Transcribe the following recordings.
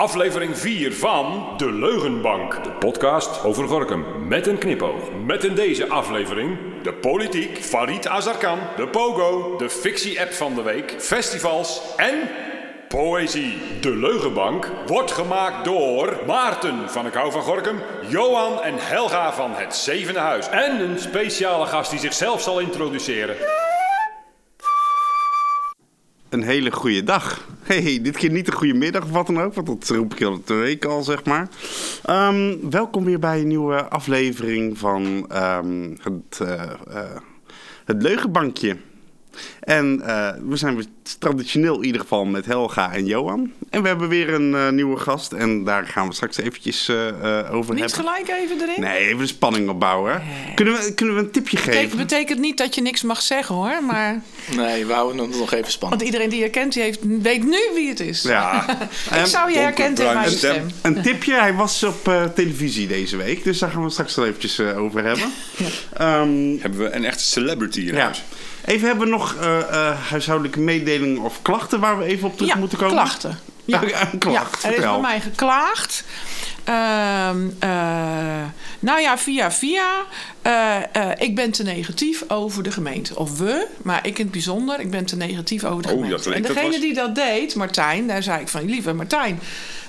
Aflevering 4 van De Leugenbank. De podcast over Gorkum. Met een knipoog. Met in deze aflevering de politiek, Farid Azarkan, de Pogo, de fictie-app van de week, festivals en poëzie. De Leugenbank wordt gemaakt door Maarten van Ik Hou van Gorkum, Johan en Helga van Het Zevende Huis. En een speciale gast die zichzelf zal introduceren. Een hele goede dag. Hey, dit keer niet een goede middag of wat dan ook, want dat roep ik al twee weken al, zeg maar. Ehm, welkom weer bij een nieuwe aflevering van ehm, het, eh, eh, het Leugenbankje. En eh, we zijn weer traditioneel in ieder geval met Helga en Johan. En we hebben weer een nieuwe gast. En daar gaan we straks eventjes eh, over Niet hebben. gelijk even erin? Nee, even de spanning opbouwen. Kunnen, we, kunnen we een tipje geven? betekent niet dat je niks mag zeggen hoor, maar Nee, we houden het nog even spannend. want iedereen die je kent, die heeft, weet nu wie het is. Ja. Ik zou je herkennen tegen mijn stem. Een tipje, hij was op eh, televisie deze week. Dus daar gaan we straks wel eventjes eh, over hebben. Ehm, Hebben we een echte celebrity in ja. huis. Even hebben we nog eh, eh, huishoudelijke mededelingen of klachten waar we even op terug Ja, moeten komen? klachten. Ja, Een klacht, ja er is bij mij geklaagd. Ehm, eh, nou ja, via via. Eh, eh, ik ben te negatief over de gemeente. Of we, maar ik in het bijzonder. Ik ben te negatief over de Oh, gemeente. dat en degene was. die dat deed, Martijn, daar zei ik van... Lieve Martijn,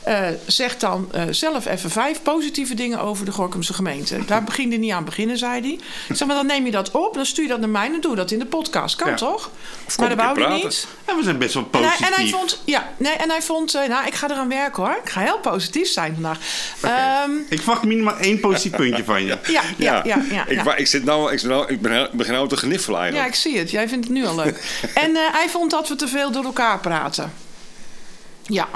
eh, zeg dan zelf even vijf positieve dingen over de Gorkumse gemeente. Daar begin je niet aan beginnen, zei hij. Ik zeg, maar dan neem je dat op, dan stuur je dat naar mij... en doe dat in de podcast. Kan Ja. toch? Of maar dat wou hij niet. En we zijn best wel positief. en hij vond, ja, nee, en hij vond, nou, ik ga eraan werken hoor. Ik ga heel positief zijn vandaag. Ehm, Ik verwacht minimaal één positief puntje van je. ja, ja, ja, ja, ja. Ik, wa- ik, zit nou, ik, zit nou, ik begin, begin nou te gniffelen Ja, ik zie het. Jij vindt het nu al leuk. en eh, hij vond dat we te veel door elkaar praten. Ja,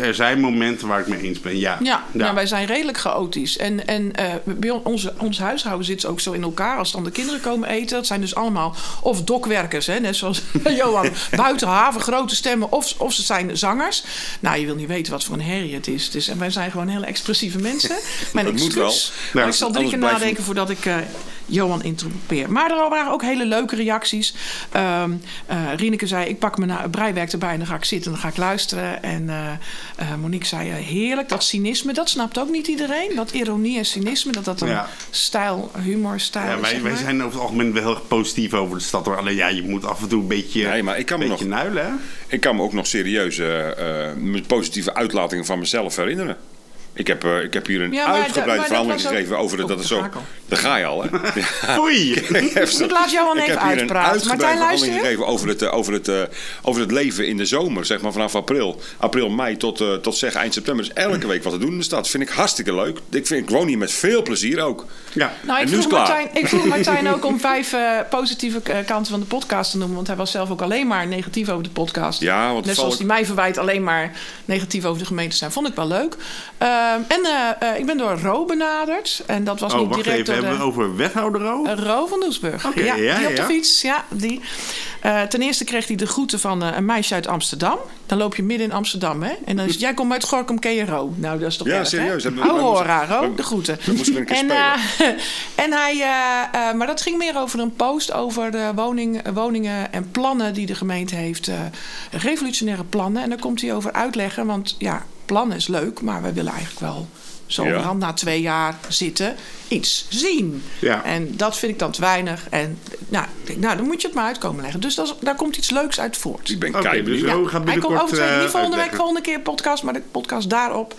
er zijn momenten waar ik mee eens ben, ja. ja. Nou, wij zijn redelijk chaotisch. En, en eh, bij on- onze, ons huishouden zit ook zo in elkaar. Als dan de kinderen komen eten, dat zijn dus allemaal of dokwerkers, hè, net zoals Johan, buiten haven, grote stemmen, of, of ze zijn zangers. Nou, je wil niet weten wat voor een herrie het is. Dus, en wij zijn gewoon hele expressieve mensen. Mijn Dat moet wel. Maar Ja, ik zal drie keer nadenken voordat ik eh, Johan interrompeer. Maar er waren ook hele leuke reacties. Ehm eh, Rieneke zei, ik pak mijn breiwerk erbij en dan ga ik zitten en dan ga ik luisteren. En eh, Monique zei, eh, heerlijk, dat cynisme, dat snapt ook niet iedereen. Dat ironie en cynisme, dat dat een Ja. stijl, humorstijl Ja, is. wij, zeg wij zijn over het algemeen wel heel erg positief over de stad. Hoor. Alleen ja, je moet af en toe een beetje, Nee, maar ik kan me beetje nog- nuilen. Hè? Ik kan me ook nog serieus eh, eh, met positieve uitlatingen van mezelf herinneren. Ik heb, eh, ik heb hier een Ja, dat- dat was ook- gegeven over de, dat Oh, het zo. daar ga ik al. Je al, hè? Ja. Oei! Ik Ik laat Johan ik even heb hier een luister je? gegeven over het, eh, over, het, eh, over het leven in de zomer, zeg maar vanaf april. April, mei tot, eh, tot zeg eind september. Dus elke week wat te doen in de stad. Vind ik hartstikke leuk. Ik, vind, ik woon hier met veel plezier ook. Ja. Nou, ik En nu is vroeg. Martijn, ik vroeg Martijn ook om vijf positieve kanten van de podcast te noemen. Want hij was zelf ook alleen maar negatief over de podcast. Ja, want Net zoals ik- hij mij verwijt alleen maar negatief over de gemeente te zijn. Vond ik wel leuk. Ehm, en eh, eh, ik ben door Ro benaderd. En dat was Oh, niet direct even. door Hebben de... we over wethouder Ro? Eh, Ro van Doesburg. Oké, ja, ja, die op de fiets. Ja, die. Ten eerste kreeg hij de groeten van een meisje uit Amsterdam. Dan loop je midden in Amsterdam, hè? En dan is het, jij komt uit Gorkum, ken je Ro? Nou, dat is toch Ja, erg, serieus. Hè? Hebben Ro, we- de groeten. we moesten weer een keer en, spelen. en hij, maar dat ging meer over een post over de woning, woningen en plannen die de gemeente heeft. revolutionaire plannen. En daar komt hij over uitleggen. Want ja, plannen is leuk, maar we willen eigenlijk wel zo Ja. na twee jaar zitten iets zien. Ja. En dat vind ik dan te weinig. En nou, ik denk, nou dan moet je het maar uitkomen leggen. Dus dat daar komt iets leuks uit voort. Ik ben kei dus. Ro gaat Hij komt over twee eh, niet volgende week, volgende keer podcast, maar de podcast daarop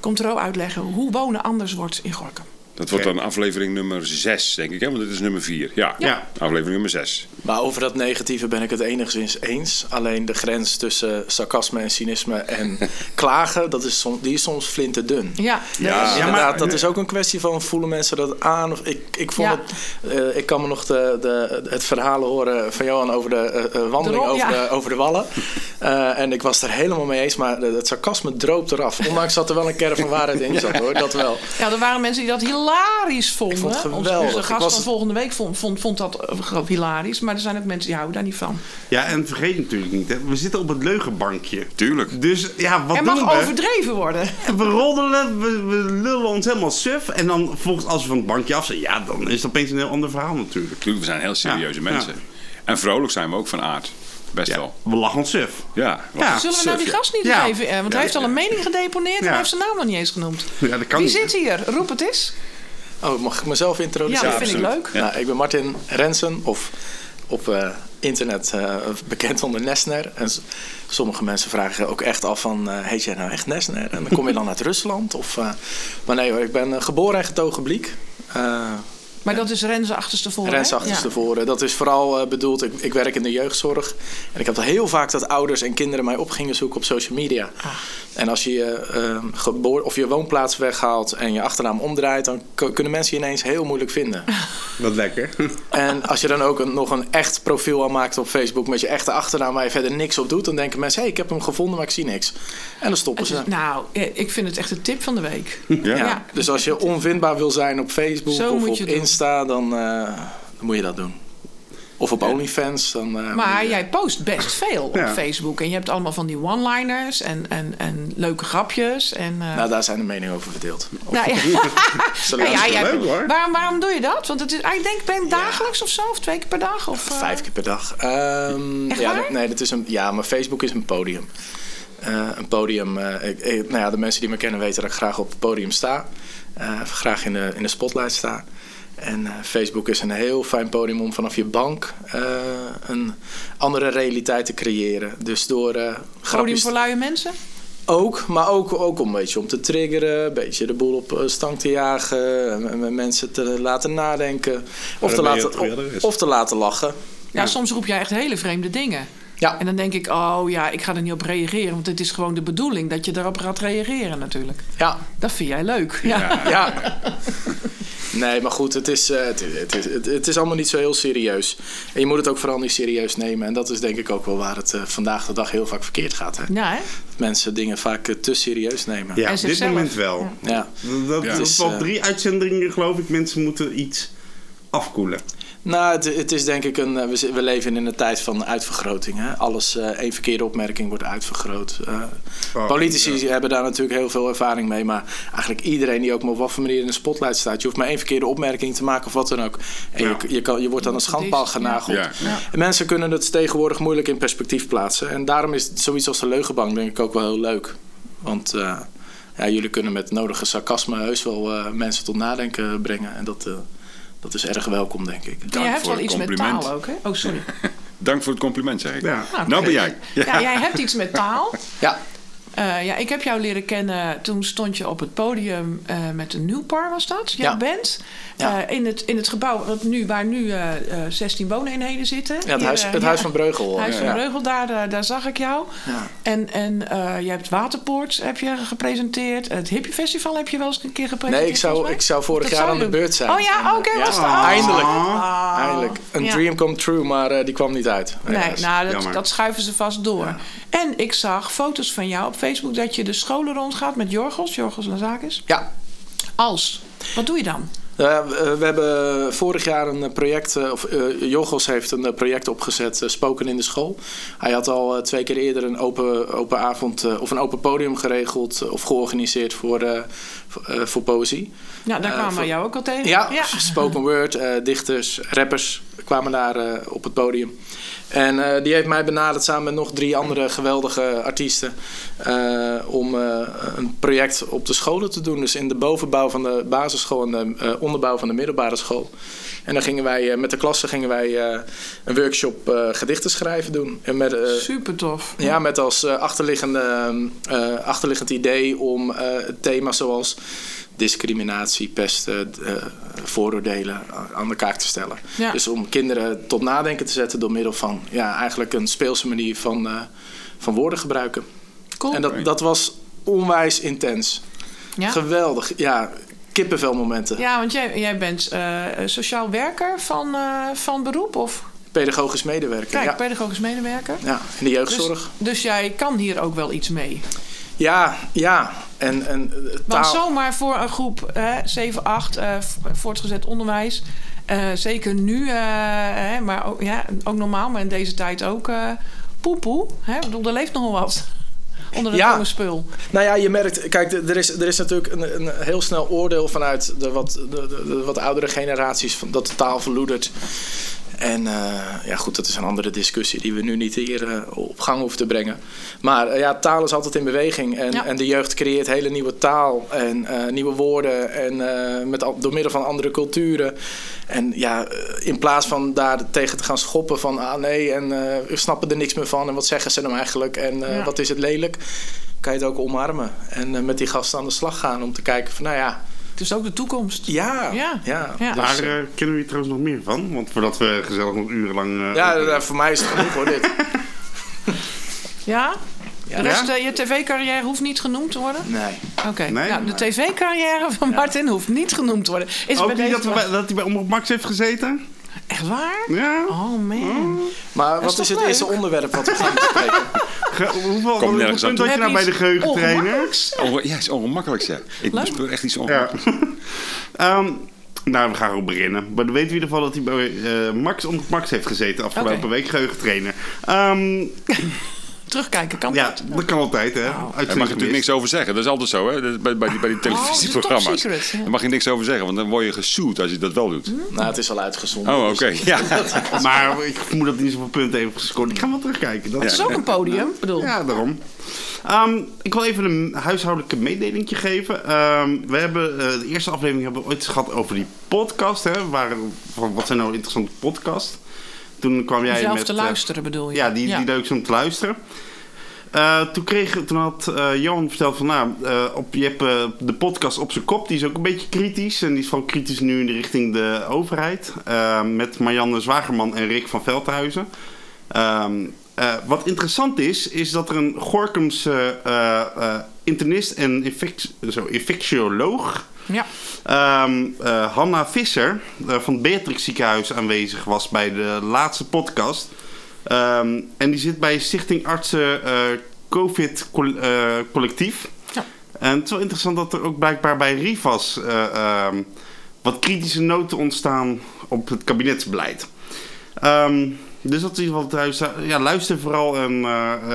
komt Ro uitleggen hoe wonen anders wordt in Gorkum. Dat wordt dan aflevering nummer 6, denk ik. Hè? Want dit is nummer 4. Ja. Ja. aflevering nummer 6. Maar over dat negatieve ben ik het enigszins eens. Alleen de grens tussen sarcasme en cynisme en klagen, dat is soms, die is soms flinterdun. Ja, Ja. Inderdaad, maar- dat is ook een kwestie van voelen mensen dat aan. Of ik, ik, vond Ja. het, eh, ik kan me nog de, de, het verhaal horen van Johan over de eh, eh, wandeling De over, ja. de, over de wallen. Eh, en ik was er helemaal mee eens, maar het sarcasme droopt eraf. Ondanks dat er wel een kern van waarheid in zat hoor, dat wel. ja, er waren mensen die dat hilarisch vonden. Ik vond het Onze- geweldig. Onze Ik gast was- van volgende week vond, vond, vond dat eh, hilarisch. Maar er zijn ook mensen die houden daar niet van. Ja, en vergeet natuurlijk niet, hè, we zitten op het leugenbankje. Tuurlijk. Dus ja, wat er doen mag we? overdreven worden. We roddelen, we, we lullen ons helemaal suf. En dan volgens als we van het bankje af zijn, ja, dan is het opeens een heel ander verhaal natuurlijk. Tuurlijk, we zijn heel serieuze Ja, mensen. En vrolijk zijn we ook van aard. Best Ja, wel. we lachen ons suf. Ja. Ja. Zullen we nou die gast niet Ja. even... eh, want Ja, hij heeft al een ja. mening gedeponeerd en hij heeft zijn naam nog niet eens genoemd. Ja, dat kan Wie niet. zit hier? Roep het eens. Oh, mag ik mezelf Ja, introduceren? dat vind ik leuk. Ja. Nou, ik ben Martin Rensen, of op eh, internet eh, bekend onder Nesner. En s- sommige mensen vragen ook echt af van, eh, heet jij nou echt Nesner? En dan kom je dan uit Rusland? Of, eh, maar nee hoor, ik ben geboren en getogen Bliek. Eh Maar dat is Renze achterstevoren. hè? Rens achterstevoren. Dat is vooral eh, bedoeld, ik, ik werk in de jeugdzorg. En ik heb heel vaak dat ouders en kinderen mij op gingen zoeken op social media. Ah. En als je je eh, geboor- of je woonplaats weghaalt en je achternaam omdraait... dan kunnen mensen je ineens heel moeilijk vinden. Wat lekker. En als je dan ook een, nog een echt profiel aanmaakt op Facebook met je echte achternaam waar je verder niks op doet, dan denken mensen: hé, hey, ik heb hem gevonden, maar ik zie niks. En dan stoppen ze. is- nou, eh, ik vind het echt de tip van de week. Ja. Ja. Dus als je onvindbaar wil zijn op Facebook Zo of moet op je doen. Insta, dan, eh, dan moet je dat doen. Of op OnlyFans. Dan, eh, Maar je- jij post best veel op Ja. Facebook. En je hebt allemaal van die one-liners en, en, en leuke grapjes. En, eh, Nou, daar zijn de meningen over verdeeld. nou, ja. Ja, leuk, hoor. waarom, waarom doe je dat? Want het is, ik denk, ben je dagelijks of zo? Of twee keer per dag? Of, Vijf keer per dag. Ehm, Echt ja, waar? nee, dat is een, ja, maar Facebook is een podium. Een podium. ik, ik- nou ja, de mensen die me kennen weten dat ik graag op het podium sta. Graag in de, in de spotlight sta. En eh, Facebook is een heel fijn podium om vanaf je bank eh, een andere realiteit te creëren. Dus door eh Podium voor luie mensen? ook, maar ook, ook om een beetje om te triggeren, een beetje de boel op stank te jagen, en- en mensen te laten nadenken of te laten, of te laten lachen. Ja, soms roep jij echt hele vreemde dingen. Ja, En dan denk ik, oh ja, ik ga er niet op reageren. Want het is gewoon de bedoeling dat je daarop gaat reageren natuurlijk. ja, Dat vind jij leuk. Ja. ja. Nee, maar goed, het is, eh, het, het, is- het, het is allemaal niet zo heel serieus. En je moet het ook vooral niet serieus nemen. En dat is denk ik ook wel waar het eh, vandaag de dag heel vaak verkeerd gaat. Hè? Ja, hè? Dat mensen dingen vaak eh, te serieus nemen. Ja, En op dit moment wel. Ja. Dat, dat, Ja. dat is al eh, drie uitzendingen, geloof ik. Mensen moeten iets afkoelen. Nou, het, het is denk ik een. eh, We, we leven in een tijd van uitvergroting. Hè? Alles, eh één verkeerde opmerking wordt uitvergroot. Eh, Oh, politici hebben daar natuurlijk heel veel ervaring mee. Maar eigenlijk iedereen die ook maar op wat voor manier in de spotlight staat. Je hoeft maar één verkeerde opmerking te maken of wat dan ook. En Ja. je, je, kan, je wordt aan een schandpaal genageld. Ja. Ja. En mensen kunnen het tegenwoordig moeilijk in perspectief plaatsen. En daarom is zoiets als de leugenbank denk ik ook wel heel leuk. Want eh, ja, jullie kunnen met nodige sarcasme heus wel eh, mensen tot nadenken brengen. En dat, eh, dat is erg welkom, denk ik. Dank jij hebt voor wel het iets met compliment. taal ook, hè? Oh, sorry. Dank voor het compliment, zeg ik. Ja. Nou ben jij. Ja, jij hebt iets met taal. Ja, Eh, ja, ik heb jou leren kennen. Toen stond je op het podium eh, met een Nieuwpar, was dat? Jouw Ja. band. Ja. Eh, in, het, in het gebouw wat nu, waar nu eh, eh, 16 wooneenheden zitten. ja het, Hier, huis, het ja, huis van Breugel. Huis van ja. Breugel, daar, daar, daar zag ik jou. Ja. En, en eh, je hebt Waterpoort heb je gepresenteerd. Het Hippie Festival heb je wel eens een keer gepresenteerd. Nee, ik zou, ik zou vorig Dat jaar zou aan de beurt zijn. Oh ja, oké, Ja, was dat? Eindelijk. Ah. Eindelijk. Een Ja. dream come true, maar eh, die kwam niet uit. Nee, nou, dat, dat schuiven ze vast door. En ik zag foto's van jou op Facebook dat je de scholen rondgaat met Jorgos, Jorgos Lazakis. Ja, Als. Wat doe je dan? Uh, we hebben vorig jaar een eh, project, eh, of uh, heeft een eh, project opgezet, uh, Spoken in de School. Hij had al twee keer eerder een open, open avond of een open podium geregeld of georganiseerd voor, voor poëzie. Ja, daar kwamen we jou ook al tegen. Ja, spoken word, dichters, rappers kwamen daar op het podium. En uh, die heeft mij benaderd samen met nog drie andere geweldige artiesten. Uh, om uh, een project op de scholen te doen. Dus in de bovenbouw van de basisschool en de onderbouw van de middelbare school. En dan gingen wij met de klasse gingen wij een workshop gedichten schrijven doen. En met, Super tof. Ja, met als achterliggende, achterliggend idee om thema's zoals discriminatie, pesten, uh, vooroordelen aan de kaak te stellen. Ja. Dus om kinderen tot nadenken te zetten door middel van ja, eigenlijk een speelse manier van, uh, van woorden gebruiken. Cool. En dat, dat was onwijs intens. Ja? Geweldig. Ja, kippenvelmomenten. Ja, want jij, jij bent uh, sociaal werker van, van beroep of? Pedagogisch medewerker. Kijk, ja. pedagogisch medewerker. Ja, in de jeugdzorg. Dus, dus jij kan hier ook wel iets mee? Ja, ja. En, en, taal... Want zomaar voor een groep hè, 7, 8, uh, voortgezet onderwijs. Uh, zeker nu, uh, hè, maar ook, ja, ook normaal, maar in deze tijd ook. Poepoe. Hè? Ik bedoel, er leeft nogal wat onder het ja. jonge spul. Nou ja, je merkt, kijk, er is, er is natuurlijk een, een heel snel oordeel vanuit de wat, de, de, de wat oudere generaties van dat de taal verloedert. En eh, ja, goed, dat is een andere discussie die we nu niet hier eh, op gang hoeven te brengen. Maar eh, ja, taal is altijd in beweging. En, Ja. en de jeugd creëert hele nieuwe taal en nieuwe woorden. En met, door middel van andere culturen. En ja, in plaats van daar tegen te gaan schoppen van... ah nee, en we snappen er niks meer van. En wat zeggen ze nou eigenlijk? En Ja. wat is het lelijk? Kan je het ook omarmen. En met die gasten aan de slag gaan om te kijken van... nou ja, Het is ook de toekomst. ja, Ja. ja. Ja. Dus, Daar eh, kennen we hier trouwens nog meer van. Want voordat we gezellig nog urenlang... eh, ja, voor mij is het genoeg hoor, dit. Ja? Ja. De rest, eh, je tv-carrière hoeft niet genoemd te worden? Nee. Oké, Nee? nou, de tv-carrière van Martin hoeft niet genoemd te worden. Is Ook bij niet deze dat, we dat hij bij Omroep Max heeft gezeten? Echt waar? Ja. Oh man. Maar wat is het leuk? eerste onderwerp wat we gaan bespreken? Ge- hoeveel hoeveel nergens aan punten had je nou bij de geheugentrainer? ja, is ongemakkelijk zeg. Ik Leuk. bespeur echt iets Ja. ongemakkelijks. Ehm, nou, we gaan ook beginnen. Maar dan weten we in ieder geval dat hij bij eh, Max Omroep Max heeft gezeten afgelopen week, geheugentrainer. Ehm, Terugkijken kan ja, dat? dat kan altijd, hè? Nou. Daar mag je natuurlijk niks over zeggen. Dat is altijd zo, hè? Bij, bij, die, bij die Oh, dat is televisieprogramma's. ja. Daar mag je niks over zeggen, want dan word je gesued als je dat wel doet. nou, het is al uitgezonden. Oh, dus- oké. Ja. Maar ik vermoed dat niet zoveel punten heeft gescoord. Ik ga wel terugkijken. Dat Het is ook een podium. Ik bedoel, Ja, daarom. Ehm, ik wil even een huishoudelijke mededeling geven. Ehm, we hebben eh, de eerste aflevering hebben we ooit gehad over die podcast. Hè, waar, van, wat zijn nou interessante podcasts? Toen kwam jij zelf met... te eh, luisteren bedoel je? ja, die, die leuk zijn om te luisteren. Eh, toen, kreeg, toen had eh, Johan verteld van, nou, op, je hebt de podcast op zijn kop. Die is ook een beetje kritisch. En die is van kritisch nu in de richting de overheid. Met Marianne Zwagerman en Rick van Veldhuizen. Ehm, eh, wat interessant is, is dat er een Gorkumse internist en infect, zo, infectioloog... Ja. Ehm, eh, Hanna Visser eh, van het Beatrix ziekenhuis aanwezig was bij de laatste podcast. Ehm, en die zit bij Stichting Artsen eh, COVID Col- Collectief. Ja. En het is wel interessant dat er ook blijkbaar bij RIVAS eh, ehm, wat kritische noten ontstaan op het kabinetsbeleid. Dus dat is in ieder geval thuis. Ja, luister vooral en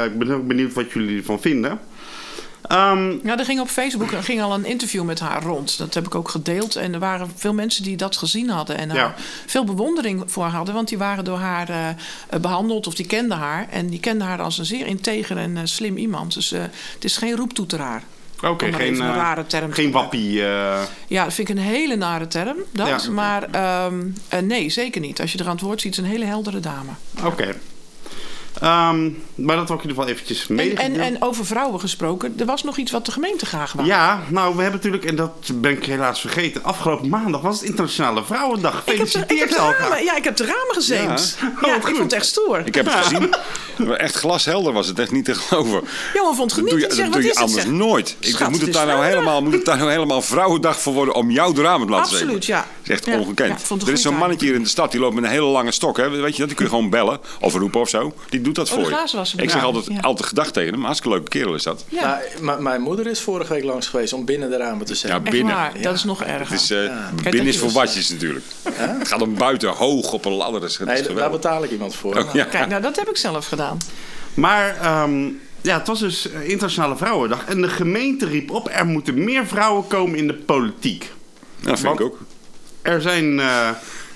ik ben ook benieuwd wat jullie ervan vinden. Ja, er ging op Facebook er ging al een interview met haar rond. Dat heb ik ook gedeeld. En er waren veel mensen die dat gezien hadden. En Ja. veel bewondering voor hadden. Want die waren door haar eh, eh, behandeld of die kenden haar. En die kenden haar als een zeer integer en eh, slim iemand. Dus het is geen roeptoeteraar. Oké, maar geen, een rare term te geen wappie. Ja, dat vind ik een hele nare term. Dat. Ja. Maar ehm, eh, nee, zeker niet. Als je er aan het woord ziet, is een hele heldere dame. Oké. Ehm, maar dat wil ik in ieder geval eventjes En, meegeven. en, en over vrouwen gesproken, er was nog iets wat de gemeente graag wou. Ja, nou, we hebben natuurlijk, en dat ben ik helaas vergeten. Afgelopen maandag was het Internationale Vrouwendag. ik heb, de, ik, heb Gefeliciteerd, de ramen, ja, ik heb de ramen gezeemd. Ja, Oh, ik vond het echt stoer. Ik heb het gezien. Echt glashelder was het. Echt niet te geloven. Johan vond het Dat doe je. Zeg, dat doe je anders zeg? nooit. Ik, moet, het daar nou helemaal, moet het daar nou helemaal Vrouwendag voor worden om jouw ramen te laten zeven? Absoluut, ja. Is echt Ja, ja, ongekend. er is zo'n mannetje hier in de stad, die loopt met een hele lange stok. Hè? Weet je dat? Die kun je gewoon bellen of roepen of zo. Die doet dat Oh, voor je. Ik zeg altijd, Ja. altijd gedacht tegen hem. Hartstikke leuke kerel is dat. Ja, Nou, m- mijn moeder is vorige week langs geweest om binnen de ramen te Ja, zetten. echt binnen. Dat is nog erger. Het is, eh, binnen is voor watjes natuurlijk. Het gaat om buiten, hoog op een ladder. Dat is, nee, daar betaal ik iemand voor. Oh, ja. Kijk, nou, dat heb ik zelf gedaan. Maar ehm, ja, het was dus eh, Internationale Vrouwendag. En de gemeente riep op, er moeten meer vrouwen komen in de politiek. Ja, dat vind ik ook. Er zijn eh,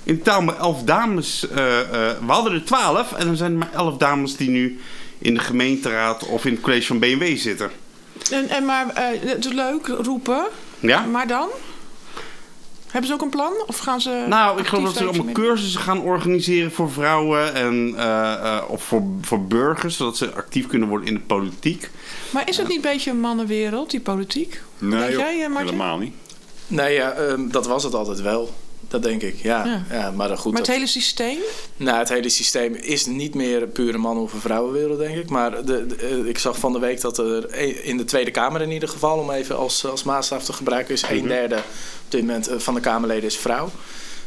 in totaal maar elf dames. eh, eh, we hadden er twaalf. En er zijn maar elf dames die nu in de gemeenteraad of in het college van BMW zitten. En, en maar, eh, het is leuk, roepen. Ja? Maar dan? Hebben ze ook een plan? Of gaan ze... Nou, ik geloof dat ze allemaal cursussen gaan organiseren voor vrouwen en, eh, eh, of voor, voor burgers, zodat ze actief kunnen worden in de politiek. Maar is het niet een beetje een mannenwereld, die politiek? Nee, joh, jij, helemaal niet. Nee, ja, ehm, dat was het altijd wel. Dat denk ik, ja. Ja. ja. maar dan goed, Maar het dat- hele systeem? Nou, het hele systeem is niet meer pure man- of vrouwenwereld, denk ik. Maar de, de- eh, ik zag van de week dat er in de Tweede Kamer in ieder geval, om even als, als maatstaf te gebruiken, is een derde op dit moment eh, van de Kamerleden is vrouw.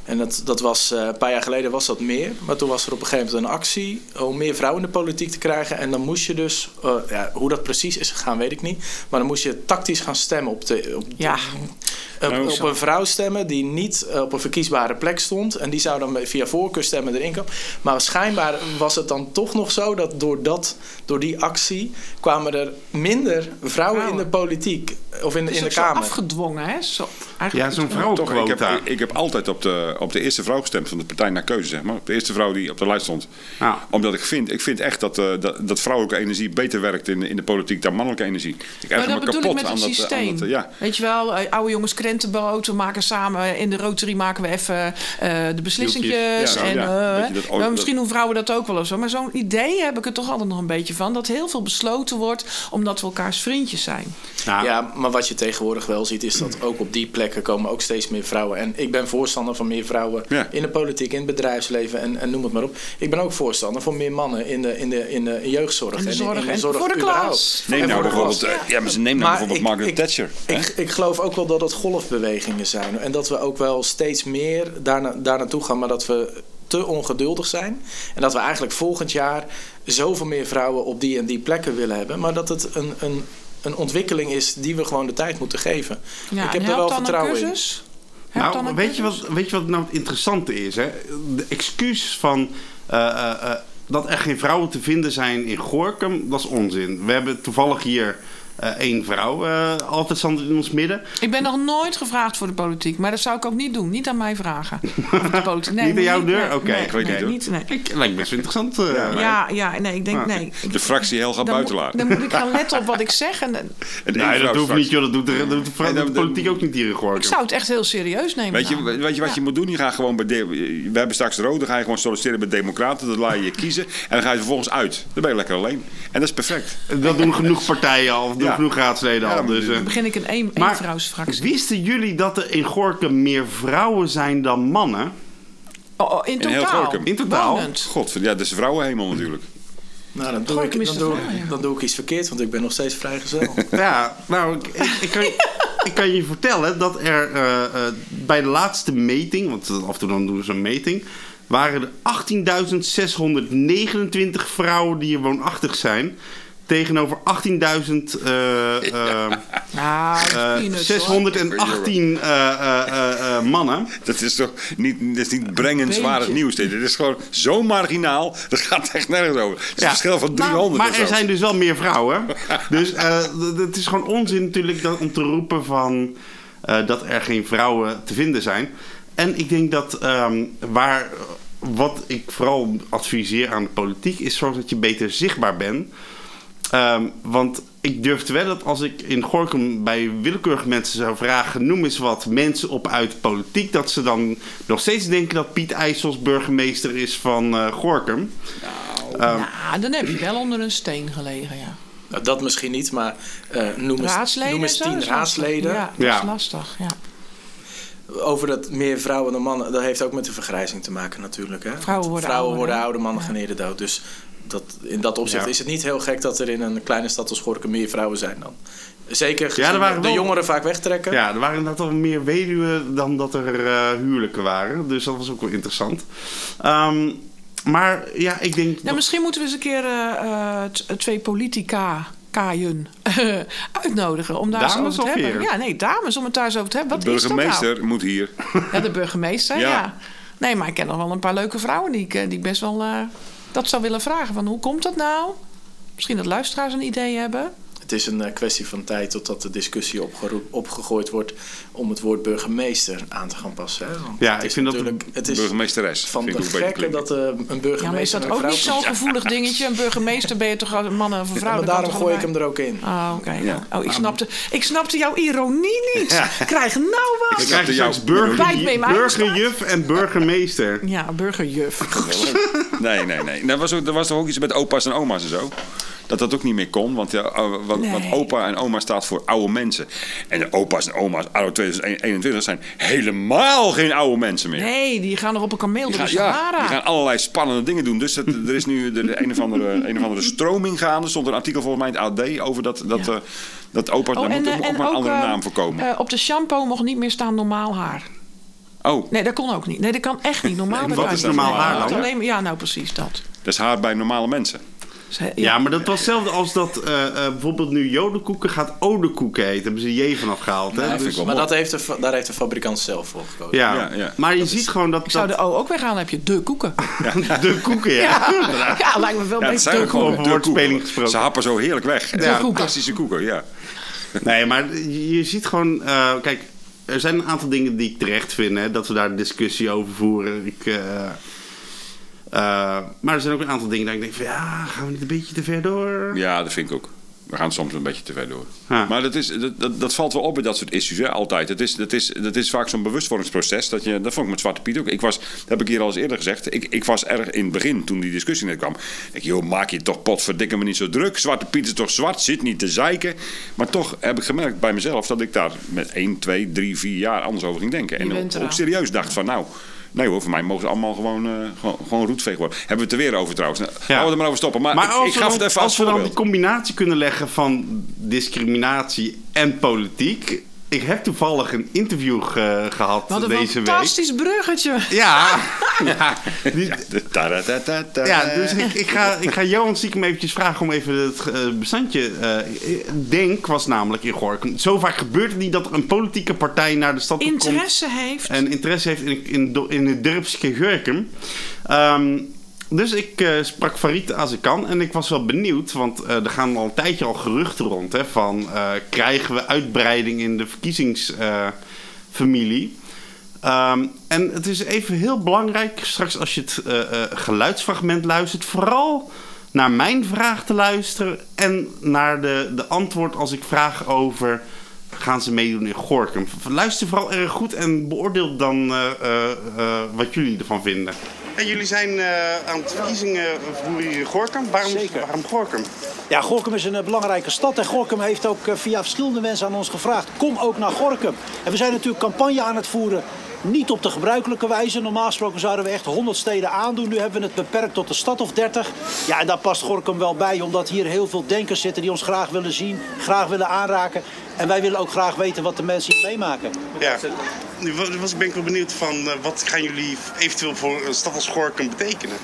En dat, dat was, eh, een paar jaar geleden was dat meer. Maar toen was er op een gegeven moment een actie om meer vrouwen in de politiek te krijgen. En dan moest je dus, eh, ja, hoe dat precies is gegaan, weet ik niet. Maar dan moest je tactisch gaan stemmen op, de, op, Ja. op, Nou, op een vrouw stemmen die niet eh, op een verkiesbare plek stond. En die zou dan via voorkeurstemmen erin komen. Maar schijnbaar was het dan toch nog zo dat door, dat, door die actie kwamen er minder vrouwen, Vrouwen. in de politiek. of in, Het in is de Kamer. afgedwongen, hè? Zo, Ja, eigenlijk zo'n iets- vrouw Toch, ik heb, ik, ik heb altijd op de, op de eerste vrouw gestemd van de partij naar keuze, zeg maar. De eerste vrouw die op de lijst stond. Ja. Omdat ik vind, ik vind echt dat, eh, dat, dat vrouwelijke energie beter werkt in, in de politiek dan mannelijke energie. Ik Maar dat me bedoel ik kapot met het aan dat, aan systeem. dat, eh, ja. Weet je wel, eh, oude jongens We maken samen in de Rotary maken we even eh, de beslissingjes. Ja, en, eh, maar misschien doen vrouwen dat ook wel of zo. Maar zo'n idee heb ik er toch altijd nog een beetje van. Dat heel veel besloten wordt omdat we elkaars vriendjes zijn. Nou, Ja, maar wat je tegenwoordig wel ziet, is dat ook op die plekken komen ook steeds meer vrouwen. En ik ben voorstander van meer vrouwen Ja. in de politiek, in het bedrijfsleven en, en noem het maar op. Ik ben ook voorstander van meer mannen in de, in de, in de jeugdzorg. In de en zorg in, en voor de klas. Neem En nou voor de bijvoorbeeld, klas. eh, ja, maar ze neem nou Maar bijvoorbeeld ik- Margaret ik- Thatcher. Ik, ik geloof ook wel dat het golfbewegingen zijn. En dat we ook wel steeds meer daar, daar naartoe gaan, maar dat we te ongeduldig zijn. En dat we eigenlijk volgend jaar zoveel meer vrouwen op die en die plekken willen hebben. Maar dat het een, een, een ontwikkeling is die we gewoon de tijd moeten geven. Ja, ik heb er wel dan een vertrouwen in. cursus? Helpt dan Nou, een weet je, wat, weet je wat nou het interessante is? Hè? De excuus van eh, eh, eh, dat er geen vrouwen te vinden zijn in Gorkum, dat is onzin. We hebben toevallig hier één vrouw eh, altijd stand in ons midden. Ik ben nog nooit gevraagd voor de politiek, maar dat zou ik ook niet doen. Niet aan mij vragen. De politiek. Nee, Niet aan jouw deur? nee, Oké, nee, ik weet nee, niet, hoor. niet, nee. Ik, lijkt best wel interessant. eh, Ja, Ja, ja, nee, ik denk, Ah. nee. De fractie Helga Buitelaar. moet, dan moet ik gaan letten op wat ik zeg. En, Nee, dat hoeft niet, joh. Dat doet de, politiek ook niet hier in Gorkum. ik zou het echt heel serieus nemen. Weet je, weet je wat je moet doen? Je gaat gewoon bij de, we hebben straks de rode, dan ga je gewoon solliciteren bij Democraten. Dan laat je je kiezen en dan ga je vervolgens uit. Dan ben je lekker alleen. En dat is perfect. Dat doen genoeg partijen al, doen Ja. genoeg raadsleden Ja, al. dan Dus, eh, Dan begin ik een een, Maar eenvrouwsfractie. wisten jullie dat er in Gorkum meer vrouwen zijn dan mannen? Oh, oh, in totaal. In totaal? Wonend. God, ja, dat is vrouwenhemel natuurlijk. Nou, dan doe, ik, dan, doe, dan doe ik iets verkeerd, want ik ben nog steeds vrijgezel. Ja, nou, ik, ik, ik kan, ik kan je vertellen dat er eh, eh, bij de laatste meting, want af en toe dan doen ze een meting, waren er 18.629 vrouwen die hier woonachtig zijn. Tegenover 18.000 eh, eh, Nou, eh, peanuts, hoor. 618 eh, eh, eh, eh, mannen. Dat is toch niet, dat is niet brengenswaardig Beetje. nieuws. Dit Dit is gewoon zo marginaal. Dat gaat echt nergens over. Het is een verschil van 300 maar of er zijn dus wel meer vrouwen. dus eh, het is gewoon onzin natuurlijk dat, om te roepen van, eh, dat er geen vrouwen te vinden zijn. En ik denk dat ehm, waar, wat ik vooral adviseer aan de politiek is zorg dat je beter zichtbaar bent. Ehm, want ik durf te wedden dat als ik in Gorkum bij willekeurige mensen zou vragen... noem eens wat mensen op uit politiek... dat ze dan nog steeds denken dat Piet IJssels burgemeester is van eh, Gorkum. Nou, dan heb je wel onder een steen gelegen, ja. Nou, dat misschien niet, maar eh, noem eens, Raadsleden noem eens en zo, tien lastig. raadsleden. Ja, dat Ja. is lastig, ja. Over dat meer vrouwen dan mannen, dat heeft ook met de vergrijzing te maken natuurlijk. Hè? Vrouwen worden vrouwen ouder, worden hè? ouder, mannen Ja. gaan eerder dood. Dus dat, in dat opzicht Ja. is het niet heel gek dat er in een kleine stad als Gorkum meer vrouwen zijn dan. Zeker gezien Ja, er waren de wel- jongeren vaak wegtrekken. Ja, er waren inderdaad wel meer weduwen dan dat er eh, huwelijken waren. Dus dat was ook wel interessant. Ehm, maar ja, ik denk... Nou, misschien moeten we eens een keer eh, eh, twee politica kaaien uitnodigen om daar eens Dames over te hebben. Ja, nee, dames om het daar eens over te hebben. De Wat is dat nou? burgemeester moet hier. Ja, de burgemeester, Ja. ja. Nee, maar ik ken nog wel een paar leuke vrouwen die ik, die ik best wel eh, dat zou willen vragen. Van hoe komt dat nou? Misschien dat luisteraars een idee hebben. Het is een eh, kwestie van tijd totdat de discussie opgegooid wordt om het woord burgemeester aan te gaan passen. Ja, het ik is vind dat het is Burgemeesteres. van Vind de ik gekke dat eh, een burgemeester Ja, maar is dat een ook niet zo'n gevoelig dingetje? Een burgemeester ben je toch een man en een vrouw? Ja, maar daarom gooi ik hem er ook in. Oh, oké. Ja. Oh, ik snapte, ik snapte jouw ironie niet. Krijg nou wat. Dan krijg je jouw burgerjuf en burgemeester. Ja, burgerjuf. Nee, nee, nee. Er was, ook, er was toch ook iets met opa's en oma's en zo? Dat dat ook niet meer kon, want, ja, oh, want, Nee. want opa en oma staat voor oude mensen. En de opa's en oma's, anno 2021, zijn helemaal geen oude mensen meer. Nee, die gaan nog op een kameel Die door gaan, de ja, Sahara. die gaan allerlei spannende dingen doen. Dus het- er is nu de, de een, of andere, een of andere stroming gaande. Er stond een artikel volgens mij in het AD over dat, dat, Ja. eh, dat opa's... daar moet eh, ook maar een andere eh, naam voor komen. eh, op de shampoo mocht niet meer staan normaal haar. oh, Nee, dat kon ook niet. Nee, dat kan echt niet. Normaal En dat wat is normaal Nee, haar dan? Alleen, ja, nou precies dat. dat is haar bij normale mensen. Ja, maar dat was hetzelfde als dat eh, eh, bijvoorbeeld nu jodenkoeken gaat odekoeken heten. Hebben ze J vanaf gehaald. Hè? Ja, Dus- wel Maar dat heeft de, daar heeft de fabrikant zelf voor gekozen. ja. Ja, ja. Maar je ziet gewoon dat, Ik zou dat de O ook weghalen, dan heb je de koeken. de koeken, ja. Ja, ja lijkt me veel Ja, het beter. zijn De gewoon over de woordspeling koeken. gesproken. Ze happen zo heerlijk weg. koeken. Fantastische koeken, ja. Nee, maar je ziet gewoon... eh, kijk, er zijn een aantal dingen die ik terecht vind. Hè, dat we daar een discussie over voeren. Ik, eh, maar er zijn ook een aantal dingen dat ik denk van... Ja, gaan we niet een beetje te ver door? Ja, dat vind ik ook. We gaan soms een beetje te ver door. Maar dat, is, dat, dat, dat valt wel op bij dat soort issues, hè, altijd. Het is, dat, is, dat is vaak zo'n bewustwordingsproces. Dat, je, dat vond ik met Zwarte Piet ook. Ik was, dat heb ik hier al eens eerder gezegd. Ik, ik was erg in het begin, toen die discussie net kwam. Ik denk, joh, maak je toch potverdikke me niet zo druk. Zwarte Piet is toch zwart, zit niet te zeiken. Maar toch heb ik gemerkt bij mezelf dat ik daar met 1, 2, 3, 4 jaar anders over ging denken. Je En ook, ook serieus dacht van, nou... Nee hoor, voor mij mogen ze allemaal gewoon, eh gewoon, gewoon roetveeg worden. Hebben we het er weer over trouwens. Nou, Ja. Laten we er maar over stoppen. Maar, Maar ik, als, ik gaf dan, het even als als we dan die combinatie kunnen leggen van discriminatie en politiek. Ik heb toevallig een interview ge- gehad Wat een deze week. fantastisch bruggetje. Ja, ja, ja dus ik, ik, ga, ik ga Johan stiekem eventjes vragen om even het eh, bestandje... eh, Denk was namelijk in Gorkum. Zo vaak gebeurt het niet dat er een politieke partij naar de stad toe komt... Interesse heeft. en interesse heeft in, in, in het dorpsje Gurkum. Ehm, dus ik eh, sprak Farid Azarkan en ik was wel benieuwd, want eh, er gaan al een tijdje al geruchten rond hè, van eh, krijgen we uitbreiding in de verkiezingsfamilie. Ehm, en het is even heel belangrijk, straks als je het geluidsfragment luistert, vooral naar mijn vraag te luisteren en naar de, de antwoord als ik vraag over gaan ze meedoen in Gorkum. Luister vooral erg goed en beoordeel dan wat jullie ervan vinden. En jullie zijn eh, aan het verkiezingen in Gorkum. Waarom, Zeker. waarom Gorkum? Ja, Gorkum is een eh, belangrijke stad. En Gorkum heeft ook eh, via verschillende mensen aan ons gevraagd: kom ook naar Gorkum. En we zijn natuurlijk campagne aan het voeren. Niet op de gebruikelijke wijze. Normaal gesproken zouden we echt 100 steden aandoen. Nu hebben we het beperkt tot een stad of 30. Ja, en daar past Gorkum wel bij, omdat hier heel veel denkers zitten die ons graag willen zien, graag willen aanraken. En wij willen ook graag weten wat de mensen hier meemaken. Ja. Nu was- ben ik wel benieuwd van eh, wat gaan jullie eventueel voor een stad als Gorkum betekenen?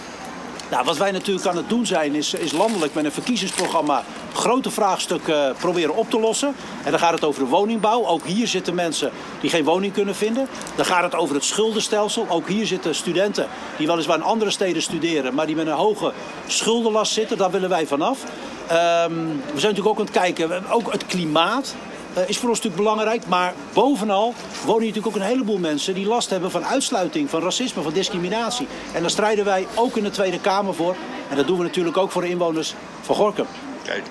Nou, wat wij natuurlijk aan het doen zijn, is, is landelijk met een verkiezingsprogramma grote vraagstukken proberen op te lossen. En dan gaat het over de woningbouw. Ook hier zitten mensen die geen woning kunnen vinden. Dan gaat het over het schuldenstelsel. Ook hier zitten studenten die weliswaar in andere steden studeren, maar die met een hoge schuldenlast zitten. Daar willen wij vanaf. Ehm, we zijn natuurlijk ook aan het kijken, ook het klimaat. Eh, is voor ons natuurlijk belangrijk. Maar bovenal wonen hier natuurlijk ook een heleboel mensen die last hebben van uitsluiting, van racisme, van discriminatie. En daar strijden wij ook in de Tweede Kamer voor. En dat doen we natuurlijk ook voor de inwoners van Gorkum. Kijk.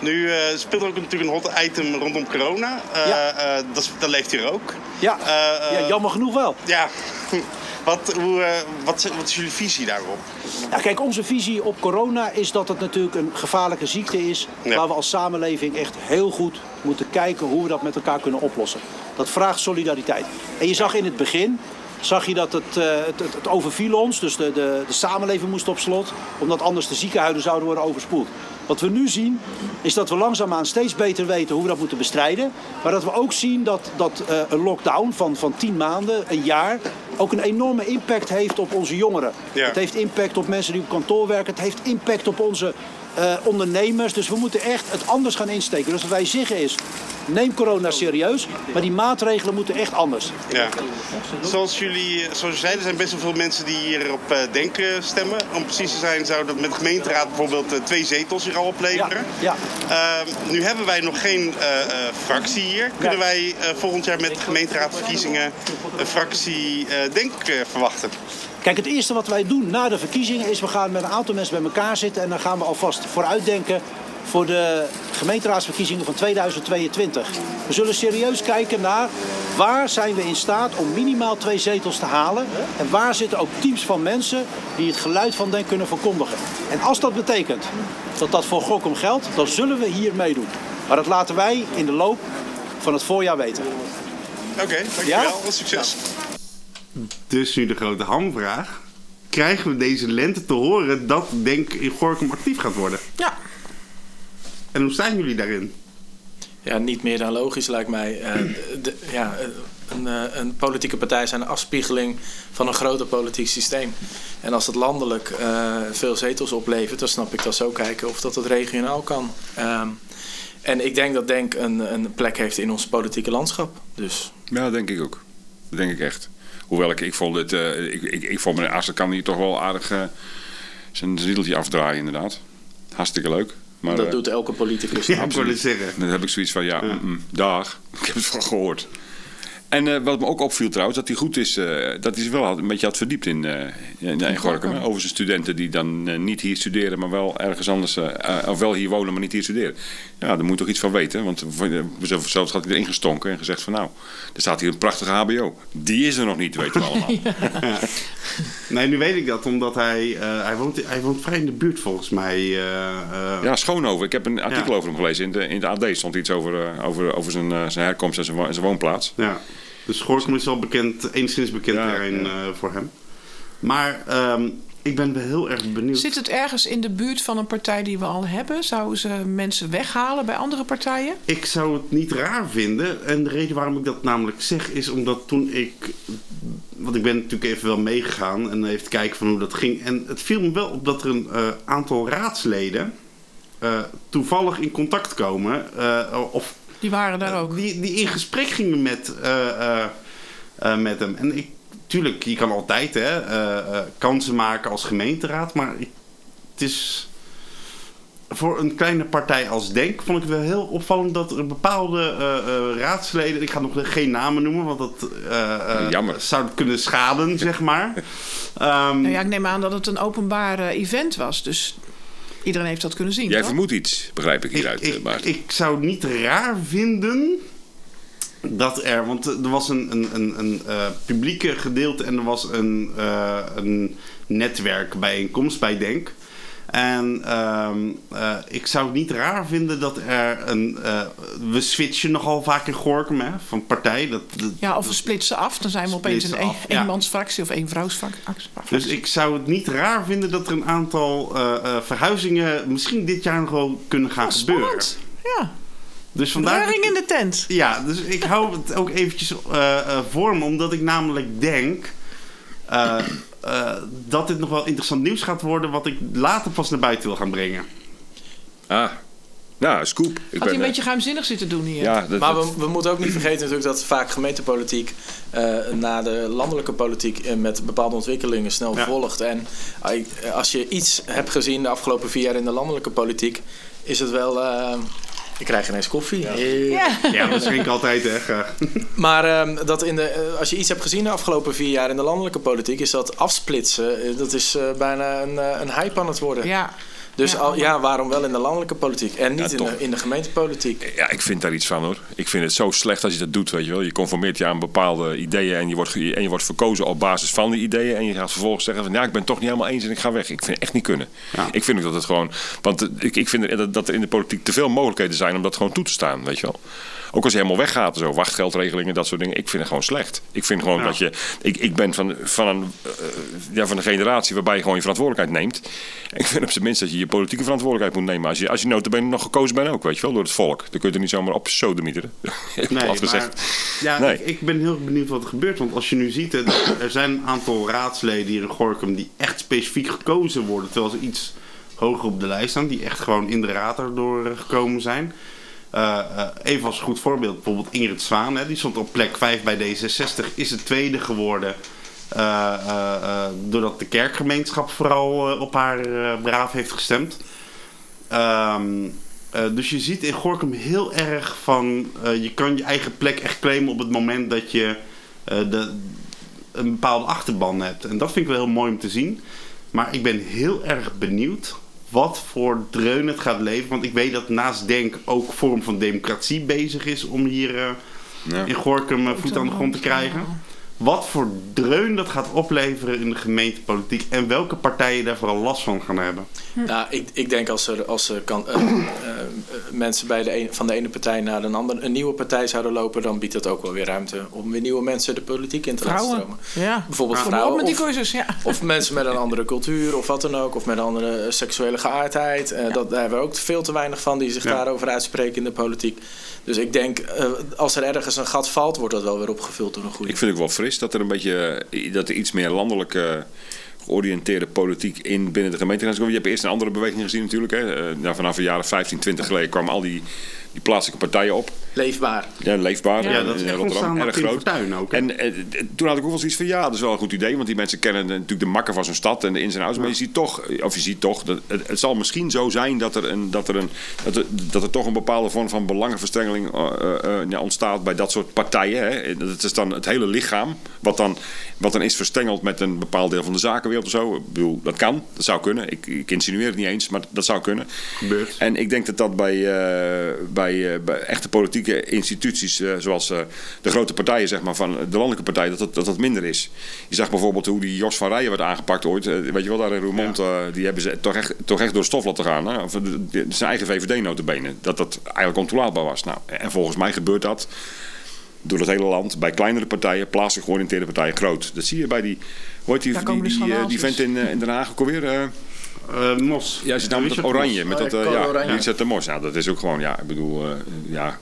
Nu eh, speelt er ook natuurlijk een hot item rondom corona. Eh, Ja. dat, leeft hier ook. Ja, ja jammer genoeg wel. Ja. Wat, hoe, eh, wat, wat is jullie visie daarop? Ja, kijk, onze visie op corona is dat het natuurlijk een gevaarlijke ziekte is. Ja. Waar we als samenleving echt heel goed moeten kijken hoe we dat met elkaar kunnen oplossen. Dat vraagt solidariteit. En je zag in het begin. Zag je dat het, eh, het, het, het overviel ons, dus de, de, de samenleving moest op slot, omdat anders de ziekenhuizen zouden worden overspoeld. Wat we nu zien, is dat we langzaamaan steeds beter weten hoe we dat moeten bestrijden. Maar dat we ook zien dat, dat eh, een lockdown van, van 10 maanden, een jaar, ook een enorme impact heeft op onze jongeren. Ja. Het heeft impact op mensen die op kantoor werken. Het heeft impact op onze eh, ondernemers. Dus we moeten echt het anders gaan insteken. Dus wat wij zeggen is, neem corona serieus. Maar die maatregelen moeten echt anders. Ja. Zoals jullie zoals zeiden, er zijn best wel veel mensen die hierop eh, denken stemmen. Om precies te zijn zou dat met de gemeenteraad bijvoorbeeld eh, twee zetels hier al opleveren. Ja, Ehm, nu hebben wij nog geen fractie hier. Kunnen wij volgend jaar met de gemeenteraadverkiezingen een fractie denk verwachten? Kijk, het eerste wat wij doen na de verkiezingen is... we gaan met een aantal mensen bij elkaar zitten... en dan gaan we alvast vooruitdenken voor de gemeenteraadsverkiezingen van 2022. We zullen serieus kijken naar waar zijn we in staat om minimaal twee zetels te halen... en waar zitten ook teams van mensen die het geluid van Den kunnen verkondigen. En als dat betekent dat dat voor Gokum geldt, dan zullen we hier meedoen. Maar dat laten wij in de loop van het voorjaar weten. Oké, dankjewel. Succes. Dus nu de grote hamvraag. Krijgen we deze lente te horen dat Denk in Gorkum actief gaat worden? Ja. En hoe staan jullie daarin? Ja, niet meer dan logisch lijkt mij. Eh, de- ja, een, eh, een politieke partij is een afspiegeling van een groter politiek systeem. En als het landelijk eh, veel zetels oplevert, dan snap ik dat zo kijken of dat het regionaal kan. Ehm, en ik denk dat Denk een, een plek heeft in ons politieke landschap. Dus Ja, dat denk ik ook. Dat denk ik echt. Hoewel ik, ik vond het, eh, ik, ik, ik vond meneer Assen kan hier toch wel aardig eh, zijn riedeltje afdraaien inderdaad. Hartstikke leuk. Maar, dat eh, doet elke politicus. Ja, zeggen. Dan heb ik zoiets van, ja, mm, mm, dag. Ik heb het van gehoord. En eh, wat me ook opviel trouwens, dat hij goed is, eh, dat hij zich wel had- een beetje had verdiept in, eh in, in Gorkum. Over zijn studenten die dan eh, niet hier studeren, maar wel ergens anders, of wel hier wonen, maar niet hier studeren. Ja, daar moet je toch iets van weten. Want zelfs had hij erin gestonken en gezegd van nou, er staat hier een prachtige HBO. Die is er nog niet, weten we allemaal. Nee, nu weet ik dat, omdat hij, eh, hij, woont, hij woont vrij in de buurt volgens mij. eh, eh, Ja, Schoonhoven. Ik heb een artikel Ja. over hem gelezen. In de, in de AD stond iets over, eh, over, over zijn, eh, zijn herkomst en zijn, zijn woonplaats. Ja, dus Gorkum is wel bekend, enigszins bekend Ja, terrein ja. eh, voor hem. Maar ehm, ik ben wel heel erg benieuwd. Zit het ergens in de buurt van een partij die we al hebben? Zouden ze mensen weghalen bij andere partijen? Ik zou het niet raar vinden. En de reden waarom ik dat namelijk zeg is omdat toen ik. Want ik ben natuurlijk even wel meegegaan en even kijken van hoe dat ging. En het viel me wel op dat er een eh, aantal raadsleden eh, toevallig in contact komen. eh, of Die waren daar ook. Die, die in gesprek gingen met, eh, eh, eh, met hem. En ik, tuurlijk, je kan altijd hè, eh, eh, kansen maken als gemeenteraad. Maar ik, het is. Voor een kleine partij als Denk vond ik het wel heel opvallend dat er bepaalde eh, eh, raadsleden. Ik ga nog geen namen noemen, want dat eh, eh, zou kunnen schaden, zeg maar. Ehm, Nou ja, ik neem aan dat het een openbaar eh, event was. Dus iedereen heeft dat kunnen zien. Jij toch? vermoedt iets, begrijp ik Ik, hieruit, eh, ik, Bart. ik zou het niet raar vinden dat er, want er was een, een, een, een eh, publieke gedeelte en er was een, eh een netwerkbijeenkomst bij Denk. En ehm, eh, ik zou het niet raar vinden dat er een. eh, we switchen nogal vaak in Gorkum hè, van partij. Dat, dat- Ja, of we splitsen af. Dan zijn we opeens een Splitsen een- af, ja. eenmansfractie of eenvrouwsfractie. Dus ik zou het niet raar vinden dat er een aantal eh, verhuizingen misschien dit jaar nog wel kunnen gaan gebeuren. Spannend. Ja, Dus vandaar. reuring in de tent. Ja, dus ik hou het ook eventjes eh, voor me, omdat ik namelijk denk eh, dat dit nog wel interessant nieuws gaat worden, wat ik later pas naar buiten wil gaan brengen. Ah, nou, scoop. Ik Had hij een eh, beetje geheimzinnig zitten doen hier. Ja, dat, Maar we, we moeten ook niet vergeten natuurlijk dat vaak gemeentepolitiek eh na de landelijke politiek met bepaalde ontwikkelingen snel Ja. volgt. En als je iets hebt gezien de afgelopen vier jaar in de landelijke politiek, is het wel. Eh, ik krijg ineens koffie. Ja. Ja, dat schenk ik altijd, hè. graag. Maar ehm, dat in de, eh, als je iets hebt gezien de afgelopen vier jaar in de landelijke politiek, is dat afsplitsen. eh, dat is eh, bijna een, een hype aan het worden. Ja. Dus Ja, al, ja, waarom wel in de landelijke politiek en niet Ja, in, de, in de gemeentepolitiek? Ja, ik vind daar iets van hoor. Ik vind het zo slecht als je dat doet, weet je wel. Je conformeert je aan bepaalde ideeën en je wordt, en je wordt verkozen op basis van die ideeën. En je gaat vervolgens zeggen van ja, ik ben het toch niet helemaal eens en ik ga weg. Ik vind het echt niet kunnen. Ja. Ik vind ook dat het gewoon... Want eh, ik, ik vind dat, dat er in de politiek te veel mogelijkheden zijn om dat gewoon toe te staan, weet je wel. Ook als je helemaal weggaat, zo wachtgeldregelingen, dat soort dingen. Ik vind het gewoon slecht. Ik vind gewoon Ja. dat je... Ik, ik ben van, van, een, eh, ja, van een generatie waarbij je gewoon je verantwoordelijkheid neemt. Ik vind op zijn minst dat je je politieke verantwoordelijkheid moet nemen. Als je, als je notabene nog gekozen bent ook, weet je wel, door het volk. Dan kun je er niet zomaar op sodemieteren. Nee, maar, ja, Nee. ik, ik ben heel benieuwd wat er gebeurt. Want als je nu ziet, hè, dat er zijn een aantal raadsleden hier in Gorkum die echt specifiek gekozen worden. Terwijl ze iets hoger op de lijst staan. Die echt gewoon in de raad erdoor eh, gekomen zijn. Eh, even als goed voorbeeld, bijvoorbeeld Ingrid Zwaan. Hè, die stond op plek 5 bij D66. Is het tweede geworden. eh, doordat de kerkgemeenschap vooral op haar braaf heeft gestemd. Ehm, eh, dus je ziet in Gorkum heel erg van... je kan je eigen plek echt claimen op het moment dat je de, een bepaalde achterban hebt. En dat vind ik wel heel mooi om te zien. Maar ik ben heel erg benieuwd wat voor dreun het gaat leveren. Want ik weet dat naast Denk ook vorm van democratie bezig is om hier eh, Ja. in Gorkum eh, voet aan de grond te krijgen. Wat voor dreun dat gaat opleveren in de gemeentepolitiek en welke partijen daar vooral last van gaan hebben. Nou, ik, ik denk als er, als er kan, eh, eh, eh, mensen bij de een, van de ene partij naar een, andere, een nieuwe partij zouden lopen, dan biedt dat ook wel weer ruimte om weer nieuwe mensen de politiek in te laten stromen. Ja. Bijvoorbeeld vrouwen met die of, cursus, ja. of mensen met een andere cultuur of wat dan ook, of met een andere seksuele geaardheid. Eh, dat, daar hebben we ook veel te weinig van die zich Ja. daarover uitspreken in de politiek. Dus ik denk, eh, als er ergens een gat valt, wordt dat wel weer opgevuld door een goede. Ik vind het wel fris dat er een beetje eh, dat er iets meer landelijke georiënteerde politiek in binnen de gemeente. Je hebt eerst een andere beweging gezien natuurlijk. Hè. Eh, nou, vanaf de jaren 15, 20 geleden kwamen al die, die plaatselijke partijen op. Leefbaar. Ja, leefbaar. Ja, dat is echt Rotterdam. Erg in groot. Fortuin ook, hè? En eh, toen had ik ook wel zoiets van, ja, dat is wel een goed idee. Want die mensen kennen natuurlijk de makker van zo'n stad en de ins en outs. Maar je ziet toch, of je ziet toch, dat het, het zal misschien zo zijn dat er, een, dat, er een, dat, er, dat er toch een bepaalde vorm van belangenverstrengeling eh, eh, eh, ja, ontstaat bij dat soort partijen. Hè. Dat is dan het hele lichaam, wat dan, wat dan is verstrengeld met een bepaald deel van de zakenwereld of zo. Ik bedoel, dat kan, dat zou kunnen. Ik, ik insinueer het niet eens, maar dat zou kunnen. Gebeurt. En ik denk dat dat bij, eh, bij, eh, bij echte politieke instituties, eh, zoals eh, de grote partijen zeg maar, van de landelijke partijen, dat dat, dat dat minder is. Je zag bijvoorbeeld hoe die Jos van Rijen werd aangepakt ooit. Weet je wel, daar in Roermond, die hebben ze toch echt, toch echt door stof laten gaan. Hè? Of, zijn eigen VVD-notabene. Dat dat eigenlijk ontoelaatbaar was. Nou, en volgens mij gebeurt dat door het hele land, bij kleinere partijen, plaatselijk georiënteerde partijen, groot. Dat zie je bij die, hoe heet die, die, die, die vent in, in Den Haag ook alweer? Eh, Mos. ja, ze nou met dat oranje. Met Oh, dat, ja, eh, oranje. Richard de Mos. Ja, dat is ook gewoon, ja, ik bedoel, eh, ja,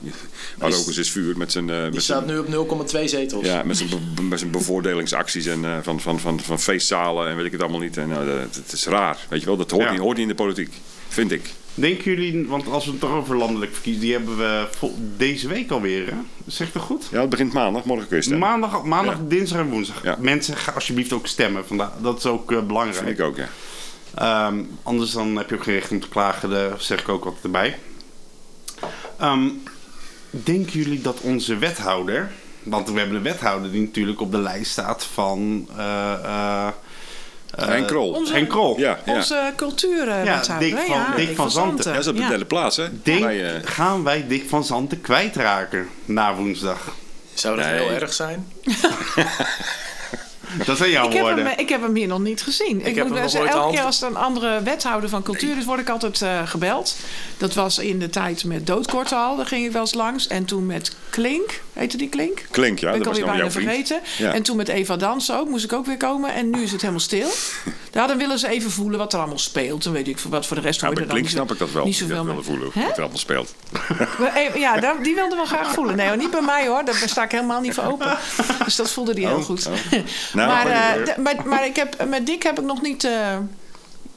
eens is vuur met zijn, eh, Die met staat zijn, nu op 0,2 zetels. ja, met zijn, be- met zijn bevoordelingsacties en eh, van, van, van, van feestzalen en weet ik het allemaal niet. En, nou, dat, het is raar, weet je wel. Dat hoort, Ja. niet, hoort niet in de politiek, vind ik. Denken jullie, want als we het toch over landelijk verkiezen, die hebben we deze week alweer, hè? Zegt dat goed? Ja, het begint maandag, morgen kun je stemmen. Maandag, maandag Ja. dinsdag en woensdag. Ja. Mensen, ga alsjeblieft ook stemmen. Vandaag. Dat is ook eh, vind belangrijk. ik ook, ja. Ehm, anders dan heb je ook geen recht om te klagen. Daar zeg ik ook wat erbij. Ehm, denken jullie dat onze wethouder... Want we hebben een wethouder die natuurlijk op de lijst staat van... eh eh, eh, Henk Krol. Onze- Krol. Ja, ja. Onze cultuurwethouder. Dick hè? van- ja, Dick van Zanten. Ja, dat is op de Ja. derde plaats, hè? Denk, eh, gaan wij Dick van Zanten kwijtraken na woensdag? Zou dat Nee. heel erg zijn? Dat zijn jouw Ik heb, woorden. hem, ik heb hem hier nog niet gezien. Ik, heb moet hem nog nooit elke hand- keer als er een andere wethouder van cultuur is, word ik altijd eh, gebeld. Dat was in de tijd met Doodkorte al, daar ging ik wel eens langs. En toen met Klink, heette die Klink? Klink, ja, ben dat ik was alweer nou bijna vergeten. Ja. En toen met Eva Dans ook, moest ik ook weer komen. En nu is het helemaal stil. Ja, dan willen ze even voelen wat er allemaal speelt. Dan weet ik wat voor de rest Nou, hoor je er dan Klink niet snap zo- ik dat wel. Niet Die zoveel dat willen voelen, wat er allemaal speelt. Eh, Ja, die wilde wel graag voelen. Nee, hoor, niet bij mij hoor. Daar sta ik helemaal niet voor open. Dus dat voelde hij heel Oh, goed. oh. Nou, maar, eh, maar, maar ik heb, met Dick heb ik nog niet... eh,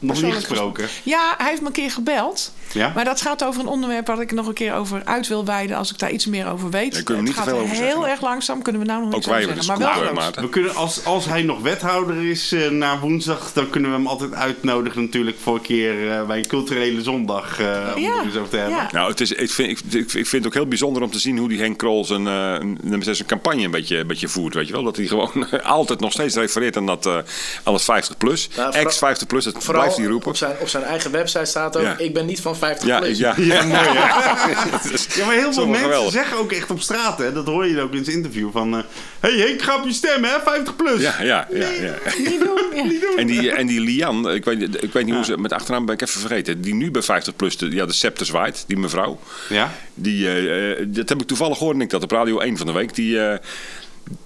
Nog niet gesproken. Ja, hij heeft me een keer gebeld. Ja? Maar dat gaat over een onderwerp waar ik nog een keer over uit wil wijden. Als ik daar iets meer over weet. Daar kunnen we niet het gaat veel over heel zeggen. erg langzaam. Kunnen we nou nog wij over zeggen. Maar wel. Maarten. We kunnen, als, als hij nog wethouder is eh, na woensdag, dan kunnen we hem altijd uitnodigen natuurlijk voor een keer eh, bij een culturele zondag eh om Ja, er eens over te hebben. ja. Nou, het is, ik, vind, ik, ik ik vind het ook heel bijzonder om te zien hoe die Henk Krol zijn, eh, zijn campagne een beetje, een beetje voert. Weet je wel? Dat hij gewoon altijd nog steeds refereert aan, dat, eh het 50 plus. Nou, Ex 50 plus, dat Vooral roepen. Op zijn, op zijn eigen website staat ook: Ja. Ik ben niet van 50 Ja, plus. ja. Ja, mooi? Ja, maar heel veel mensen geweldig. zeggen ook echt op straat, hè, dat hoor je ook in zijn interview, van... eh hey Henk, ga op je stemmen, hè, 50 plus. Ja, ja, ja. ja. Niet doen. Ja. En die, en die Lian, ik weet, ik weet niet hoe ze met achternaam ben ik even vergeten. Die nu bij 50 plus de, ja, de scepter zwaait, die mevrouw. Ja? Die, eh, eh, dat heb ik toevallig gehoord, en ik dat op Radio 1 van de week. Die, eh,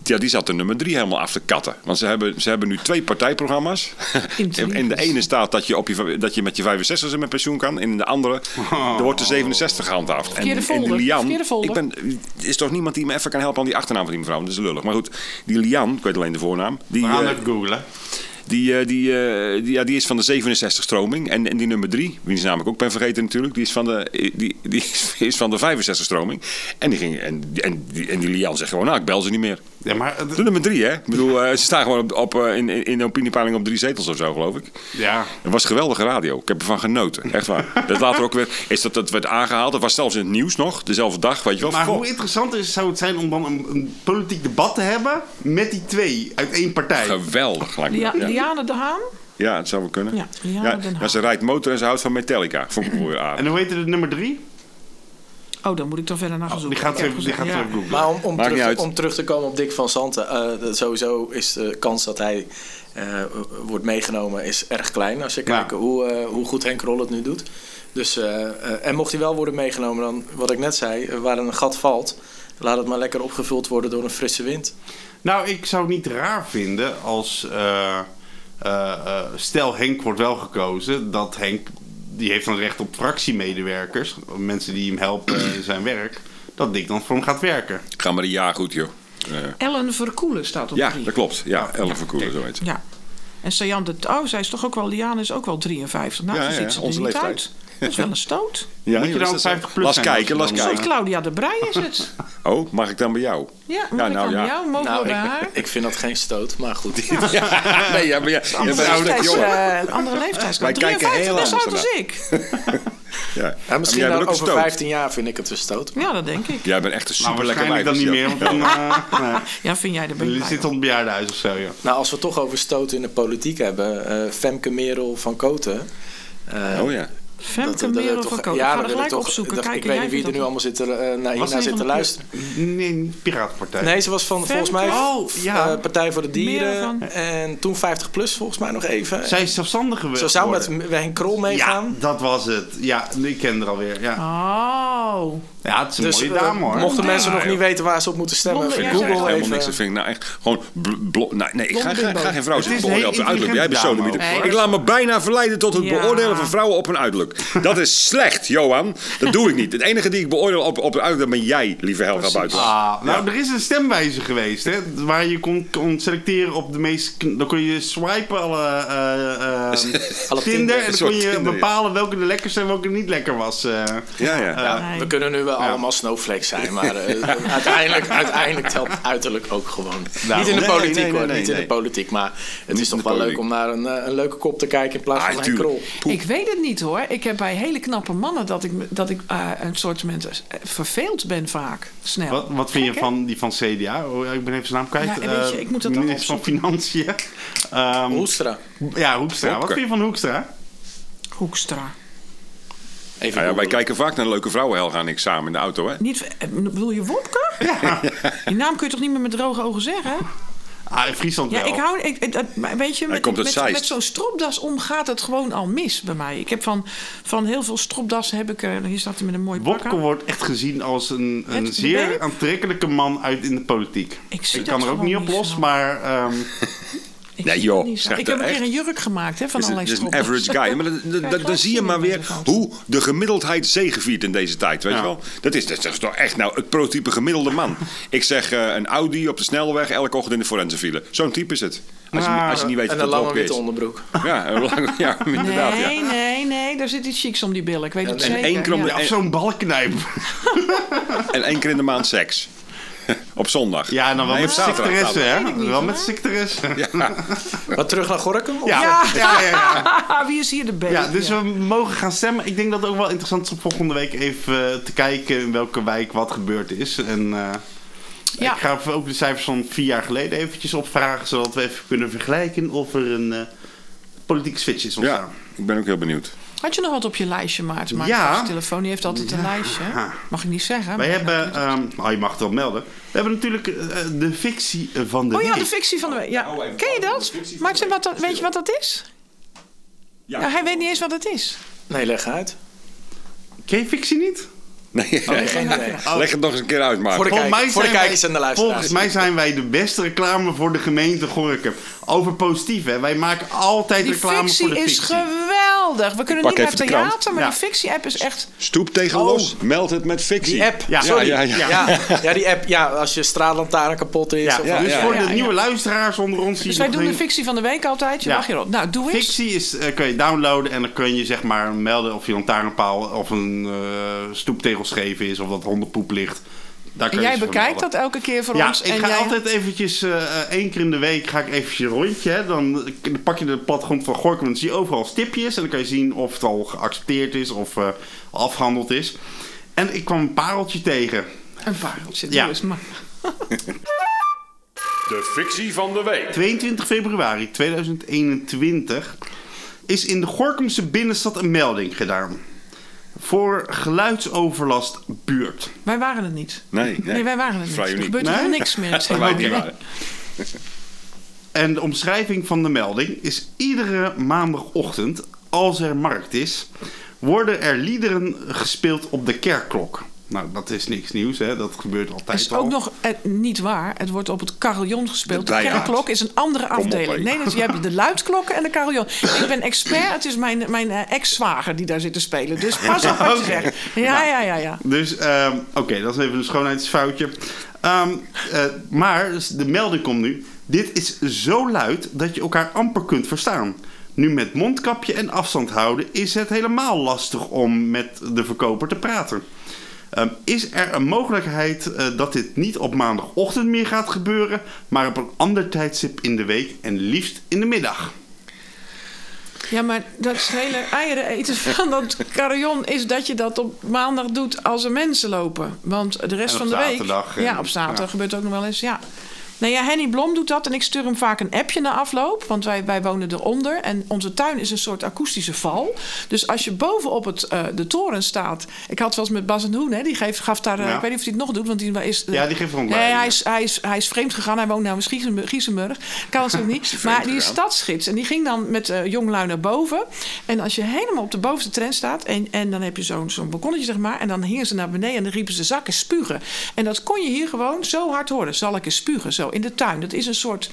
ja, die zat de nummer 3 helemaal af te katten. Want ze hebben, ze hebben nu twee partijprogramma's. In de ene staat dat je, op je, dat je met je 65 met pensioen kan. En in de andere er wordt de 67 gehandhaafd. Verkeerde en, en die Lian, Verkeerde folder. ik ben, er is toch niemand die me even kan helpen aan die achternaam van die mevrouw. Dat is lullig. Maar goed, die Lian, ik weet alleen de voornaam. Die, We gaan eh, even googlen. Die, eh, die, eh, die, ja, die is van de 67 stroming. En, en die nummer 3, wie is namelijk ook ben vergeten natuurlijk, die is van de, die, die is- is van de 65 stroming. En die, ging, en, en, die, en die Lian zegt gewoon, nou ik bel ze niet meer. Ja, maar... het- De nummer 3 hè. Ik bedoel, eh, ze staan gewoon op, op, eh, in, in in de opiniepeiling op drie zetels of zo geloof ik. Ja. Het was geweldige radio. Ik heb ervan genoten. Echt waar. Dat later ook weer, is dat, dat werd aangehaald. Dat was zelfs in het nieuws nog, dezelfde dag, weet je wel. Maar Goh. hoe interessant is, zou het zijn om dan een, een politiek debat te hebben met die twee uit één partij? Geweldig, lijkt me. Ja. Liane de Haan? ja, het zou wel kunnen. Ja, Haag. ja, ze rijdt motor en ze houdt van Metallica. Vond ik weer aardig. En hoe heet het nummer drie? Oh, dan moet ik toch verder naar gaan Oh, die zoeken. gaat even, die gaat even ja. googlen. Maar om, om, terug, om terug te komen op Dick van Zanten. eh, dat sowieso is de kans dat hij eh, wordt meegenomen is erg klein. Als je Ja. kijkt hoe, eh, hoe goed Henk Rol het nu doet. Dus, eh, eh, en mocht hij wel worden meegenomen, dan wat ik net zei, eh, waar een gat valt, laat het maar lekker opgevuld worden door een frisse wind. Nou, ik zou het niet raar vinden als... eh, eh, eh, stel Henk wordt wel gekozen, dat Henk... Die heeft dan recht op fractiemedewerkers. Mensen die hem helpen in zijn werk. Dat Dick dan voor hem gaat werken. Ga maar een jaar goed, joh. Eh, Ellen Verkoelen staat op ja, drie. dat klopt. Ja, Ellen Verkoelen, zo heet ze. Ja. En Sajan de... Oh, zij is toch ook wel... Liane is ook wel 53. Nou, Ja, ze ja, ziet ze er niet leeftijd. uit. Dat is wel een stoot. Ja, Moet je dan is dat 50 zo? plus Las zijn kijken, las kijken. Claudia de Brij is het. Oh, mag ik dan bij jou? Ja, mag ik nou dan ja. bij jou? Mogen Nou, we bij haar? ik, ik vind dat geen stoot, maar goed. nee, ja, maar ja, je bent een jonger. eh, andere leeftijdsgroep. Wij kijken 53, heel net zo oud anders als ik. Ja. Ja, misschien Maar jij bent dan ook een over stoot. 15 jaar vind ik het een stoot. Ja, dat denk ik. Jij bent echt een Nou, super lekker waarschijnlijk dan niet meer, want dan... eh, nee. Ja, vind jij er ben Jullie je zitten op het bejaardenhuis of zo, ja. Nou, als we het toch over stoten in de politiek hebben. eh, Femke Merel van Koten. eh, Oh ja. Femke Merel van. Ja, ik ga dat er wil ik gelijk toch- opzoeken. dat- Kijken, ik weet niet wie er nu allemaal zit, eh, naar Ina ze zit te luisteren. Nee, Piratenpartij. Nee, ze was van volgens mij? Oh, ja. eh, Partij voor de Dieren. En toen 50 plus volgens mij nog even. Zij is zelfstandig geweest. Zo zou met. Henk Krol Ja, meegaan. dat was het. Ja, ik ken er alweer. Ja, Oh. ja het is een Dus mooie eh, dame hoor. mochten Ja, mensen nog niet weten waar ze op moeten stemmen, ja, Google ze Helemaal even. niks. Dat vind ik nou echt gewoon... nou, nee, ik ga, geen vrouw zitten een beoordelen op hele uiterlijk. Jij bent zo. Ik laat me bijna verleiden tot het Ja. beoordelen van vrouwen op hun uiterlijk. Dat is slecht, Johan. Dat doe ik niet. Het enige die ik beoordeel op, op de uiterlijk, dat ben jij, lieve Helga Buiten. Ah, nou, er is een stemwijzer geweest, hè, waar je kon, kon selecteren op de meest... Dan kon je swipen alle, Alle Tinder, Tinder. en dan kon je Tinder, ja. bepalen welke de lekkerste en welke niet lekker was. eh. Ja, ja. We kunnen nu wel allemaal snowflakes zijn, maar uiteindelijk, uiteindelijk telt uiterlijk ook gewoon. Nou, niet in de nee, politiek nee, nee, hoor, nee, niet in de politiek, maar het Niet is toch wel leuk om naar een, een leuke kop te kijken in plaats Ah, van een krol. Ik weet het niet hoor. Ik heb bij hele knappe mannen dat ik, dat ik eh, een soort mensen verveeld ben vaak. Snel. Wat, wat vind je van die van CDA? Oh, ik ben even zijn naam kwijt. Ja, weet je, Eh, ik moet dat ook Minister van Financiën. Ehm, Hoestra. ja, Hoekstra. Wat vind je van Hoekstra? Hoekstra. Even Nou ja, wij kijken vaak naar leuke vrouwen, Helga en ik, samen in de auto. Hè? Niet, eh, bedoel je Wopke? Ja. Die naam kun je toch niet meer met droge ogen zeggen? Ah, in Friesland Ja, wel. ik hou... Ik, dat- weet je, met, met, zo'n stropdas om gaat het gewoon al mis bij mij. Ik heb van, van heel veel stropdassen heb ik... eh, hier staat hij met een mooi pak Wopke wordt echt gezien als een, een Het zeer aantrekkelijke man uit in de politiek. Ik kan er ook niet op los, maar ehm, Ik Nee, joh, niet Ik heb een keer een jurk gemaakt hè, van is, allerlei is een average guy. Maar dan, dan- zie je maar weer hoe de gemiddeldheid zegeviert in deze tijd. Weet Ja. je wel? Dat is, dat is toch echt nou het prototype gemiddelde man. Ik zeg eh, een Audi op de snelweg elke ochtend in de forensenfile. Zo'n type is het. Als je, Ah, als je niet weet En wat een het lange witte onderbroek. Ja, een lange, ja inderdaad. Ja. Nee, nee, nee. Daar zit iets chics om die billen. Ik weet het en zeker. één keer om de- ja. zo'n balknijp. En één keer in de maand seks. Op zondag. Ja, dan wel Nee, met secretaresse, hè? niet, Wel met secretaresse. Maar terug naar Gorkum? Ja, Ja. ja, ja. ja. Wie is hier de baby? Ja, dus we mogen gaan stemmen. Ik denk dat het ook wel interessant is om volgende week even eh, te kijken in welke wijk wat gebeurd is. En eh, Ja. ik ga ook de cijfers van vier jaar geleden eventjes opvragen, zodat we even kunnen vergelijken of er een eh, politieke switch is ontstaan. Ja, ik ben ook heel benieuwd. Had je nog wat op je lijstje, Maarten? Maar Ja. telefoon die heeft altijd een lijstje. Mag ik niet zeggen. Wij hebben, ehm oh, je mag het wel melden. We hebben natuurlijk eh, de fictie van de Oh ja, week. de fictie van de week. Ja. Oh, Ken je dat? Maarten, wat week. dat, weet je wat dat is? Ja. Ja, hij weet niet eens wat het is. Nee, leg uit. Ken je fictie niet? Nee, Nee, geen idee. leg het nog eens een keer uit, maar. Voor de, kijkers wij- en de luisteraars. Volgens mij zijn wij de beste reclame voor de gemeente Gorkum. Over positief, hè. Wij maken altijd Die reclame fictie voor de is fictie. geweldig. We kunnen niet naar theater, maar Ja. die fictie-app is echt... Stoep tegen Oh. los, meld het met fictie. Die app, Ja. sorry. Ja, Ja, ja, ja. ja. die app, ja, als je straatlantaarn kapot is. Ja, of Ja, dus ja, voor de ja. nieuwe luisteraars onder ons... die Dus wij doen de fictie van de week altijd. Je Ja. mag hierop. Nou, doe eens. Fictie is, eh, kun je downloaden en dan kun je zeg maar melden of je lantaarnpaal of een eh stoeptegel scheef is of dat hondenpoep ligt. En jij bekijkt dat elke keer voor Ja, ons. ik en ga jij... altijd eventjes eh, eh, één keer in de week ga ik eventjes een rondje. Hè. Dan, pak je de platgrond van Gorkum en dan zie je overal stipjes. En dan kan je zien of het al geaccepteerd is of eh, afgehandeld is. En ik kwam een pareltje tegen. Een pareltje. Ja. Doe eens maar. De fictie van de week. 22 februari 2021 is in de Gorkumse binnenstad een melding gedaan. Voor geluidsoverlast buurt. Wij waren het niet. Nee, nee. Nee, wij waren het niet. Vrij Er gebeurt Nee? helemaal niks meer. Zeg maar. En de omschrijving van de melding is iedere maandagochtend, als er markt is, worden er liederen gespeeld op de kerkklok. Nou, dat is niks nieuws, hè? dat gebeurt Het altijd is al. ook nog eh, niet waar. Het wordt op het carillon gespeeld. De De kerkklok is een andere Kom afdeling. nee, dus je hebt de luidklokken en de carillon. Ik ben expert. Het is mijn, mijn eh, ex-zwager die daar zit te spelen. Dus pas op wat je zegt. Ja, ja, ja, ja. Dus, ehm, oké, dat is even een schoonheidsfoutje. Ehm, eh, maar dus de melding komt nu. Dit is zo luid dat je elkaar amper kunt verstaan. Nu met mondkapje en afstand houden is het helemaal lastig om met de verkoper te praten. Ehm, is er een mogelijkheid eh, dat dit niet op maandagochtend meer gaat gebeuren, maar op een ander tijdstip in de week en liefst in de middag? Ja, maar dat hele eieren eten van dat carillon is dat je dat op maandag doet als er mensen lopen. Want de rest van de zaterdag week. en- ja, op zaterdag ja. gebeurt ook nog wel eens. Ja. Nou ja, Henny Blom doet dat en ik stuur hem vaak een appje na afloop. Want wij, wij wonen eronder en onze tuin is een soort akoestische val. Dus als je bovenop het, eh, de toren staat. Ik had wel eens met Bas en Hoen, hè, die geeft, gaf daar. eh, Ja. Ik weet niet of hij het nog doet, want die is. eh, Ja, die geeft Nee, rondleidingen. hij is, hij, is, hij is vreemd gegaan. Hij woont nou in Giesenburg. Giesenburg. Kan natuurlijk niet. maar die is stadsgids. En die ging dan met uh, jonglui naar boven. En als je helemaal op de bovenste trend staat... en, en dan heb je zo'n zo'n balkonnetje, zeg maar... en dan hingen ze naar beneden en dan riepen ze zakken spugen. En dat kon je hier gewoon zo hard horen. Zal ik eens spugen, zo, in de tuin. Dat is een soort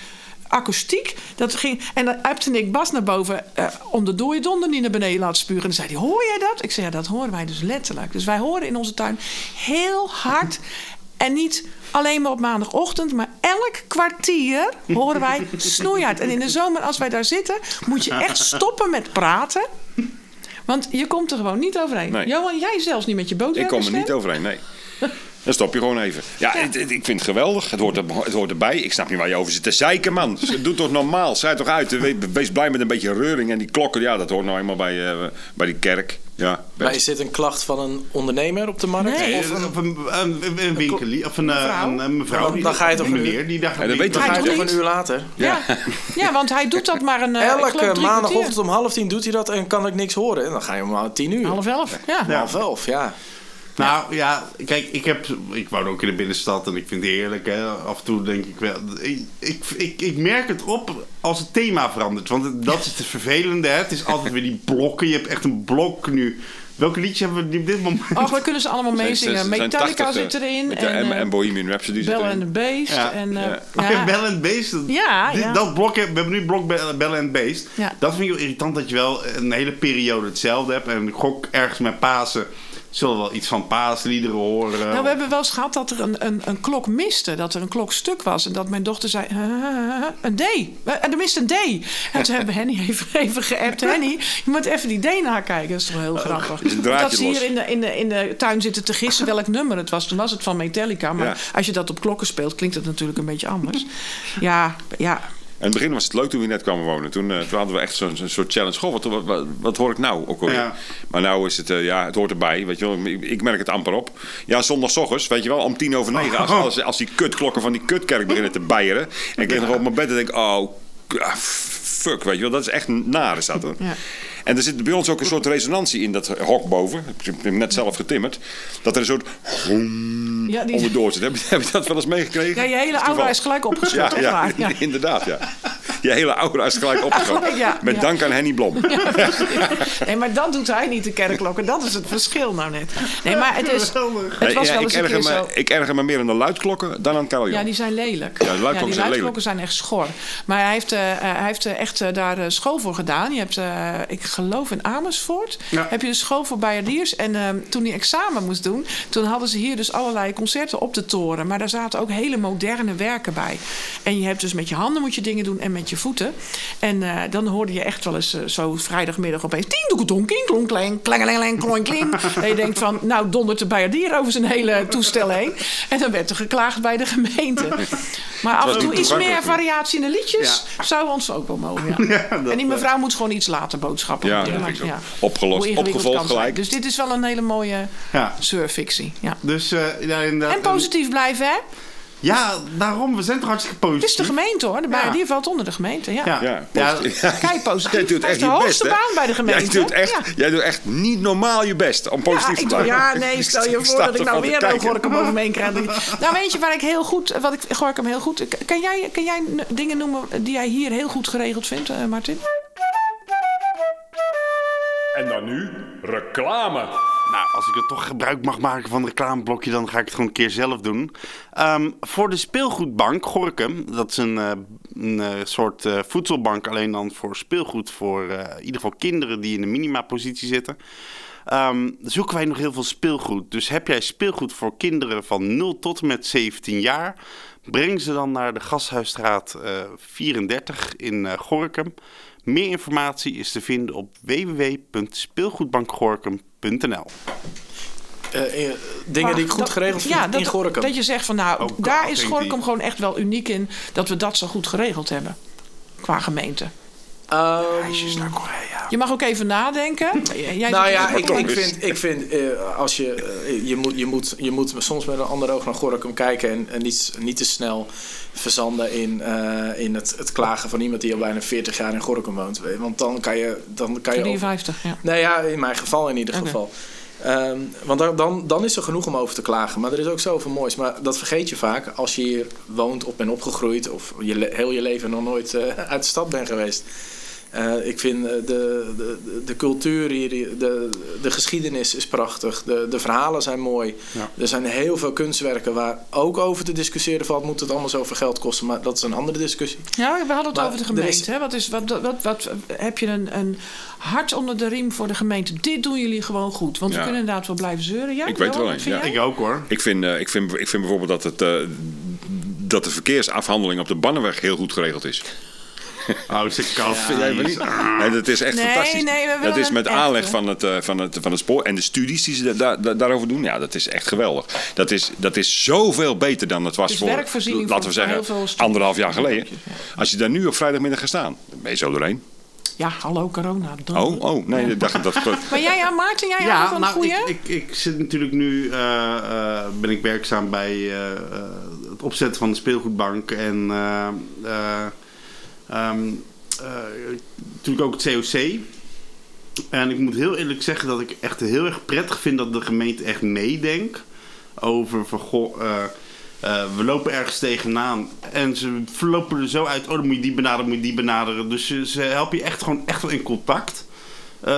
akoestiek. Dat ging, en dan appte ik Bas naar boven... eh, om de dode donder niet naar beneden laten spugen. En dan zei hij, hoor jij dat? Ik zei, ja, dat horen wij dus letterlijk. Dus wij horen in onze tuin heel hard... En niet alleen maar op maandagochtend, maar elk kwartier horen wij snoeihard. En in de zomer, als wij daar zitten, moet je echt stoppen met praten. Want je komt er gewoon niet overheen. Nee. Johan, jij zelfs niet met je Ik kom er niet overheen, nee. Dan stop je gewoon even. Ja, het- het- ik vind het geweldig. Het hoort, er, het hoort erbij. Ik snap niet waar je over zit te zeiken, man. Doe toch normaal. Zij toch uit. We- Wees blij met een beetje reuring. En die klokken, ja, dat hoort nou eenmaal bij, eh, bij die kerk. Ja, Maar is dit een klacht van een ondernemer op de markt? Nee. Of een, Of een, een, of een eh, mevrouw. een, een mevrouw. Dan- die- dan ga je toch een meneer die Ja, weet dan Hij ga je toch een uur later? Ja. ja, want hij doet dat maar een. eh, Elke maandagochtend om half tien doet hij dat en kan ik niks horen. En dan ga je om tien uur. Half elf. Ja. Ja. Half elf, ja. Nou ja, kijk, ik, heb, ik woon ook in de binnenstad en ik vind het heerlijk. Hè. Af en toe denk ik wel. Ik, ik, ik, ik merk het op als het thema verandert. Want dat is het vervelende. Hè. Het is altijd weer die blokken. Je hebt echt een blok nu. Welke liedje hebben we nu op dit moment? Och, we kunnen ze allemaal meezingen. Metallica 80, zit erin. met de- en, eh, en Bohemian Rhapsody zit Bell erin. and the Beast. Ja. En, eh, Ja. Oh, ja. Bell and Beast. Ja, Dit-. Dat blok, we hebben nu blok Bell Bell and Beast. Ja. Dat vind ik wel irritant dat je wel een hele periode hetzelfde hebt. En ik gok ergens met Pasen zullen we wel iets van paasliederen horen. Nou, we hebben wel eens gehad dat er een, een, een klok miste. Dat er een klok stuk was. En dat mijn dochter zei... "Huh, huh, huh, een D. Eh, Er mist een D. En toen hebben Henny even, even geappt. Henny, je moet even die D nakijken. Dat is toch heel grappig. een draadje dat ze hier in de, in, de, in de tuin zitten te gissen welk nummer het was. Toen was het van Metallica. Maar Ja. als je dat op klokken speelt, klinkt het natuurlijk een beetje anders. Ja, ja. In het begin was het leuk toen we net kwamen wonen. Toen, eh, toen hadden we echt zo'n soort challenge. Goh, wat, wat, wat, wat hoor ik nou ook alweer? Ja. Maar nou is het, eh, ja, het hoort erbij. Weet je wel. Ik, ik merk het amper op. Ja, zondagochtends, weet je wel, om tien over negen. Als, als, als die kutklokken van die kutkerk beginnen te bijeren. En ik lig nog op mijn bed en denk, oh, ah, fuck, weet je wel. Dat is echt naar, is dat dan. Ja. En er zit bij ons ook een soort resonantie in dat hok boven. Ik heb hem net zelf getimmerd. Dat er een soort hom Ja, die- onderdoor zit. Heb je, heb je dat wel eens meegekregen? ja, je hele aura is gelijk opgeschud. Ja, toch? Ja. inderdaad, ja. Je hele aura is gelijk opgegaan. Ja, Met ja. dank aan Henny Blom. Nee, maar dat doet hij niet, de kerkklokken. Dat is het verschil nou net. Nee, maar het, is, het Nee, was ja, wel ik, eens erger me, zo... ik erger me meer aan de luidklokken dan aan het carillon. Ja, die zijn lelijk. Ja, de luidklokken die zijn luidklokken zijn echt schor. Maar hij heeft, eh, eh, hij heeft eh, echt daar eh, school voor gedaan. Je hebt, eh, ik geloof in Amersfoort, Ja. heb je een school voor Bayerdiers. En eh, toen hij examen moest doen, toen hadden ze hier dus allerlei concerten op de toren. Maar daar zaten ook hele moderne werken bij. En je hebt dus met je handen moet je dingen doen en met je voeten. En eh, dan hoorde je echt wel eens eh, zo vrijdagmiddag opeens... Tien doeketonk, kling, klonk, kling, klengelengeling, kloing, kling. En je denkt van, nou dondert de Bayerdier over zijn hele toestel heen. En dan werd er geklaagd bij de gemeente. Maar af en toe iets meer variatie in de liedjes zou ons ook wel mogen. Ja. en die mevrouw moet gewoon iets later boodschappen Ja, Maar, ja. Opgelost, opgevolgd gelijk. Dus dit is wel een hele mooie Ja. surfictie. Ja. Dus ja, inderdaad. En positief blijven, hè? Ja, daarom. We zijn toch hartstikke Het positief. is de gemeente, hoor. De Ja. die valt onder de gemeente, ja. Ja. Ja. Kijk, positief. Jij doet echt is de je hoogste best, baan bij de gemeente. Jij doet, echt, Ja. jij doet echt niet normaal je best om positief Ja, te ik, blijven. ja, nee, stel je Ik voor dat ik nou weer een Gorkum over me heen krijg. Nou, weet je waar ik heel goed, wat ik Gorkum heel goed. Kan jij, kan jij dingen noemen die jij hier heel goed geregeld vindt, eh, Martin? En dan nu reclame. Nou, als ik er toch gebruik mag maken van een reclameblokje, dan ga ik het gewoon een keer zelf doen. Ehm, voor de speelgoedbank Gorkum, dat is een, eh, een eh, soort eh, voedselbank, alleen dan voor speelgoed voor in ieder geval kinderen die in de minimapositie zitten. ehm, zoeken wij nog heel veel speelgoed. Dus heb jij speelgoed voor kinderen van 0 tot en met 17 jaar? Breng ze dan naar de Gasthuisstraat eh 34 in Gorkum. Meer informatie is te vinden op www.speelgoedbankgorkum.nl. Eh, eh, dingen Maar die ik goed dat- geregeld vind ja, in dat, Gorkum. Dat je zegt van nou, Oh, daar is Gorkum die. gewoon echt wel uniek in dat we dat zo goed geregeld hebben. Qua gemeente. Ehm, naar Korea. Je mag ook even nadenken. Jij nou ja, ik, ik vind, ik vind eh, als je, eh, je, moet, je, moet, je moet soms met een ander oog naar Gorkum kijken en, en niet, niet te snel verzanden in, eh, in het, het klagen van iemand die al bijna 40 jaar in Gorkum woont. Want dan kan je, dan kan je over- 53, ja. Nee, ja, in mijn geval in ieder geval. Ehm, want dan, dan, dan is er genoeg om over te klagen. Maar er is ook zoveel moois. Maar dat vergeet je vaak als je hier woont of bent opgegroeid... of je heel je leven nog nooit eh, uit de stad bent geweest. Eh, ik vind eh, de, de, de, cultuur hier, de, de geschiedenis is prachtig. De, de verhalen zijn mooi. Ja. Er zijn heel veel kunstwerken waar ook over te discussiëren valt. Moet het allemaal zoveel geld kosten? Maar dat is een andere discussie. Ja, we hadden het Maar over de gemeente. is- Hè? Wat, is, wat, wat, wat, heb je een, een hart onder de riem voor de gemeente? Dit doen jullie gewoon goed. Want Ja. we kunnen inderdaad wel blijven zeuren. Ja, Ik weet wel ja. Ik ook hoor. Ik vind, eh, ik, vind, ik vind bijvoorbeeld dat, het, eh, dat de verkeersafhandeling op de Bannenweg heel goed geregeld is. Oh, kan Vind jij wel niet? Nee, dat is echt Nee, fantastisch. nee, we willen dat is met echte. aanleg van het, eh, van, het, van het spoor en de studies die ze da- da- daarover doen. Ja, dat is echt geweldig. Dat is, dat is zoveel beter dan het was is voor, laten we zeggen, anderhalf jaar geleden. Ja. Als je daar nu op vrijdagmiddag gaat staan, dan ben je zo doorheen. Ja, hallo corona. Dan. Oh, oh, nee, ik dacht dat... Maar jij, ja, Maarten, jij ja, Ja, van een nou, goeie? ik, ik, ik zit natuurlijk nu, eh, eh, ben ik werkzaam bij eh, eh, het opzetten van de speelgoedbank en eh, ehm, eh, natuurlijk ook het COC. En ik moet heel eerlijk zeggen dat ik echt heel erg prettig vind dat de gemeente echt meedenkt over van goh, eh, eh, we lopen ergens tegenaan en ze lopen er zo uit, oh dan moet je die benaderen, moet je die benaderen. Dus ze, helpen je echt gewoon echt wel in contact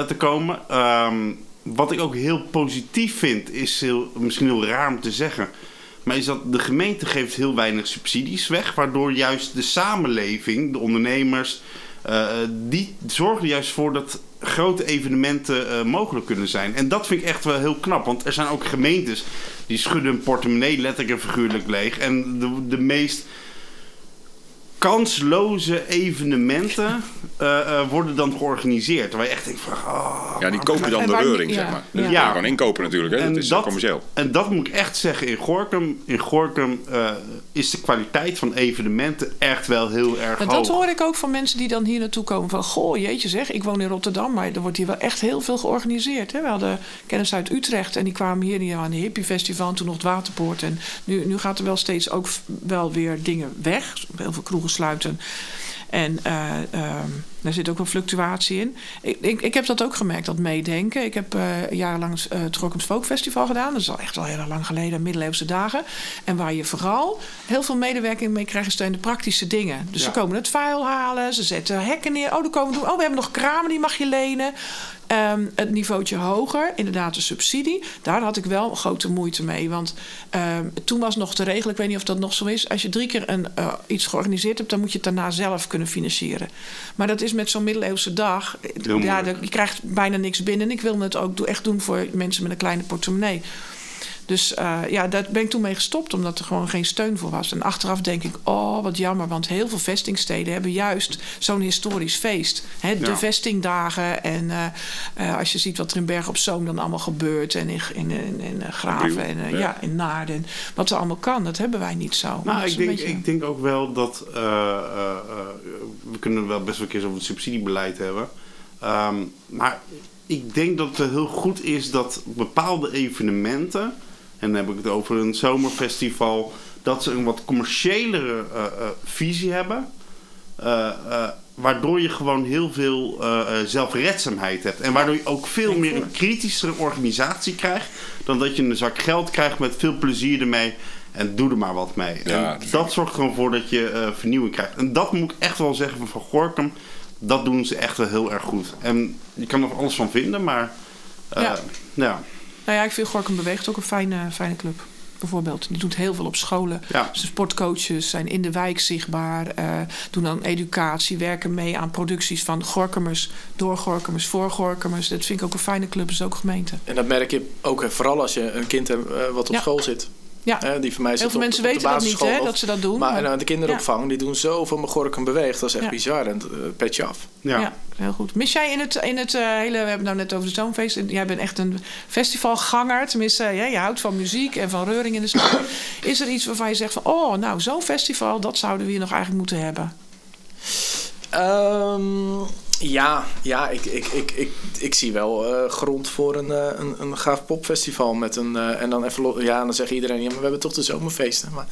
te komen. Ehm, wat ik ook heel positief vind, is heel, misschien heel raar om te zeggen. Maar is dat de gemeente geeft heel weinig subsidies weg. Waardoor juist de samenleving, de ondernemers, eh, die zorgen er juist voor dat grote evenementen eh, mogelijk kunnen zijn. En dat vind ik echt wel heel knap. Want er zijn ook gemeentes die schudden hun portemonnee letterlijk en figuurlijk leeg. En de, de meest kansloze evenementen eh, eh, worden dan georganiseerd. Waar je echt denkt van... oh, Ja, die kopen dan En de reuring, ja, zeg maar. ja. Ja. gewoon inkopen natuurlijk, hè. dat is commercieel. En dat moet ik echt zeggen. In Gorkum, in Gorkum eh, is de kwaliteit van evenementen echt wel heel erg Nou, hoog. dat hoor ik ook van mensen die dan hier naartoe komen. Van, goh, jeetje zeg, ik woon in Rotterdam, maar er wordt hier wel echt heel veel georganiseerd. Hè? We hadden kennis uit Utrecht en die kwamen hier die aan de Hippie Festival, toen nog het Waterpoort. En nu, nu gaat er wel steeds ook wel weer dingen weg. Heel veel kroegen sluiten. En eh, ehm, daar zit ook wel fluctuatie in. Ik, ik, ik heb dat ook gemerkt, dat meedenken. Ik heb eh, jarenlang eh, het Rock'n'S Folk Festival gedaan. Dat is al echt al heel lang geleden, middeleeuwse dagen. En waar je vooral heel veel medewerking mee krijgt, zijn de praktische dingen. Dus ze komen het vuil halen, ze zetten hekken neer. Oh, dan komen. Oh, we hebben nog kramen, die mag je lenen. Ehm, het niveautje hoger, inderdaad de subsidie. Daar had ik wel grote moeite mee. Want ehm, toen was nog te regelen, ik weet niet of dat nog zo is. Als je drie keer een, eh, iets georganiseerd hebt, dan moet je het daarna zelf kunnen financieren. Maar dat is met zo'n middeleeuwse dag. ja, je krijgt bijna niks binnen. En ik wil het ook echt doen voor mensen met een kleine portemonnee. Dus eh, ja, daar ben ik toen mee gestopt, omdat er gewoon geen steun voor was. En achteraf denk ik, oh, wat jammer, want heel veel vestingsteden hebben juist zo'n historisch feest. Hè, de Ja. vestingdagen en eh, eh, als je ziet wat er in Bergen op Zoom dan allemaal gebeurt... en in, in, in, in, Graven en ja. ja. in Naarden, en wat er allemaal kan, dat hebben wij niet zo. Nou, ik denk, beetje- ik denk ook wel dat... we kunnen wel best wel een keer over het subsidiebeleid hebben. Ehm, maar ik denk dat het heel goed is dat bepaalde evenementen... en dan heb ik het over een zomerfestival... dat ze een wat commerciëlere eh, eh, visie hebben... Eh, eh, waardoor je gewoon heel veel eh, eh, zelfredzaamheid hebt. En waardoor je ook veel meer een kritischere organisatie krijgt... dan dat je een zak geld krijgt met veel plezier ermee... en doe er maar wat mee. Ja, en dat zorgt gewoon voor dat je eh, vernieuwing krijgt. En dat moet ik echt wel zeggen van Van Gorkum... dat doen ze echt wel heel erg goed. En je kan er alles van vinden, maar... eh, Ja. ja. Nou ja, ik vind Gorkum Beweegt ook een fijne, fijne club. bijvoorbeeld. Die doet heel veel op scholen. Ja. Dus sportcoaches zijn in de wijk zichtbaar. eh, doen dan educatie, werken mee aan producties van Gorkumers, door Gorkumers, voor Gorkumers. Dat vind ik ook een fijne club, is ook gemeente. En dat merk je ook vooral als je een kind hebt eh, wat op Ja. school zit. Ja, die van mij heel veel op- mensen op weten dat niet, hè, dat ze dat doen. Maar, maar- en, eh, de kinderopvang, die doen zoveel met Gorkum beweegt. Dat is echt Ja. bizar. En uh, petje af. Ja. Ja. heel goed. Mis jij in het, in het eh, hele... We hebben het nou net over de Zoomfeest. Jij bent echt een festivalganger. Tenminste, ja, je houdt van muziek en van reuring in de stad. Is er iets waarvan je zegt van... Oh, nou, zo'n festival, dat zouden we hier nog eigenlijk moeten hebben. Ehm, ja, ja ik, ik, ik, ik, ik zie wel eh, grond voor een, eh, een, een gaaf popfestival. Met een, eh, en dan even ja, dan zegt iedereen, ja, maar we hebben toch de zomerfeesten. Maar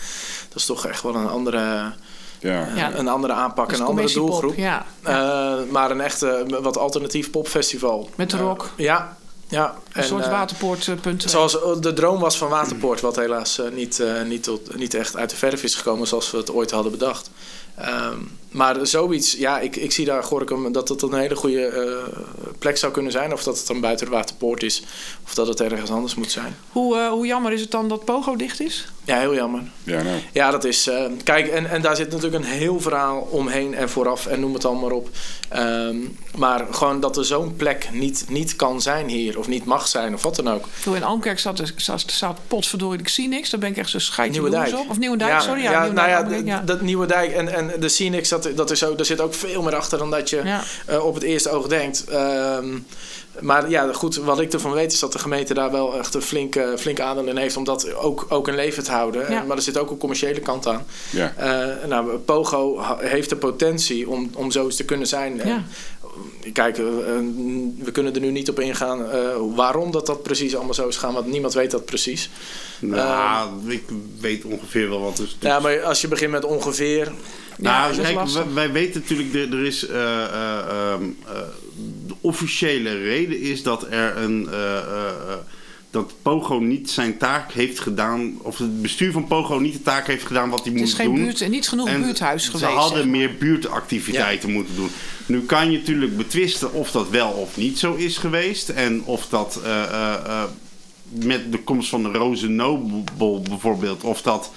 dat is toch echt wel een andere, Ja. Ja. een andere aanpak, Dus een andere doelgroep. Ja, Eh, maar een echte, wat alternatief popfestival. Met rock. ja, ja. een soort waterpoortpunt. Zoals de droom was van Waterpoort, wat helaas niet, eh, niet, tot, niet echt uit de verf is gekomen zoals we het ooit hadden bedacht. Ehm, maar zoiets, ja, ik, ik zie daar Gorkum dat het een hele goede eh, plek zou kunnen zijn. Of dat het dan buiten de Waterpoort is, of dat het ergens anders moet zijn. Hoe, eh, hoe jammer is het dan dat Pogo dicht is? Ja, heel jammer. Ja, nou. Ja, dat is. eh, kijk, en, en daar zit natuurlijk een heel verhaal omheen en vooraf en noem het allemaal maar op. Ehm, maar gewoon dat er zo'n plek niet, niet kan zijn hier, of niet mag zijn, of wat dan ook. Toen in Almkerk zat, er- zat, zat potverdorie, ik zie niks. Daar ben ik echt zo scheidje Nieuwe jaloers Dijk. op. Of Nieuwe Dijk, sorry. Ja, ja, Nieuwe nou Dijk, ja, ja. dat Nieuwe Dijk en, en de Scenics, dat, dat is ook, daar zit ook veel meer achter dan dat je Ja. eh, op het eerste oog denkt. Ehm, maar ja, goed, wat ik ervan weet is dat de gemeente daar wel echt een flinke, flinke aandeel in heeft om dat ook, ook in leven te houden. Ja. Maar er zit ook een commerciële kant aan. Ja. Eh, nou, Pogo heeft de potentie om, om zoiets te kunnen zijn. Ja. Kijk, eh, eh, we kunnen er nu niet op ingaan eh, waarom dat, dat precies allemaal zo is gaan, want niemand weet dat precies. Nou, ik weet ongeveer wel wat er is. Ja, maar als je begint met ongeveer, Nou, kijk, wij, wij weten natuurlijk, er, er is. eh, eh, ehm, eh, de officiële reden is dat er een. Dat Pogo niet zijn taak heeft gedaan. Of het bestuur van Pogo niet de taak heeft gedaan wat hij Het moest is geen doen. buurt, niet genoeg En buurthuis ze geweest. hadden zeg maar. meer buurtactiviteiten moeten doen. Nu kan je natuurlijk betwisten of dat wel of niet zo is geweest. En of dat eh, eh, eh, met de komst van de Rose Nobel bijvoorbeeld, of dat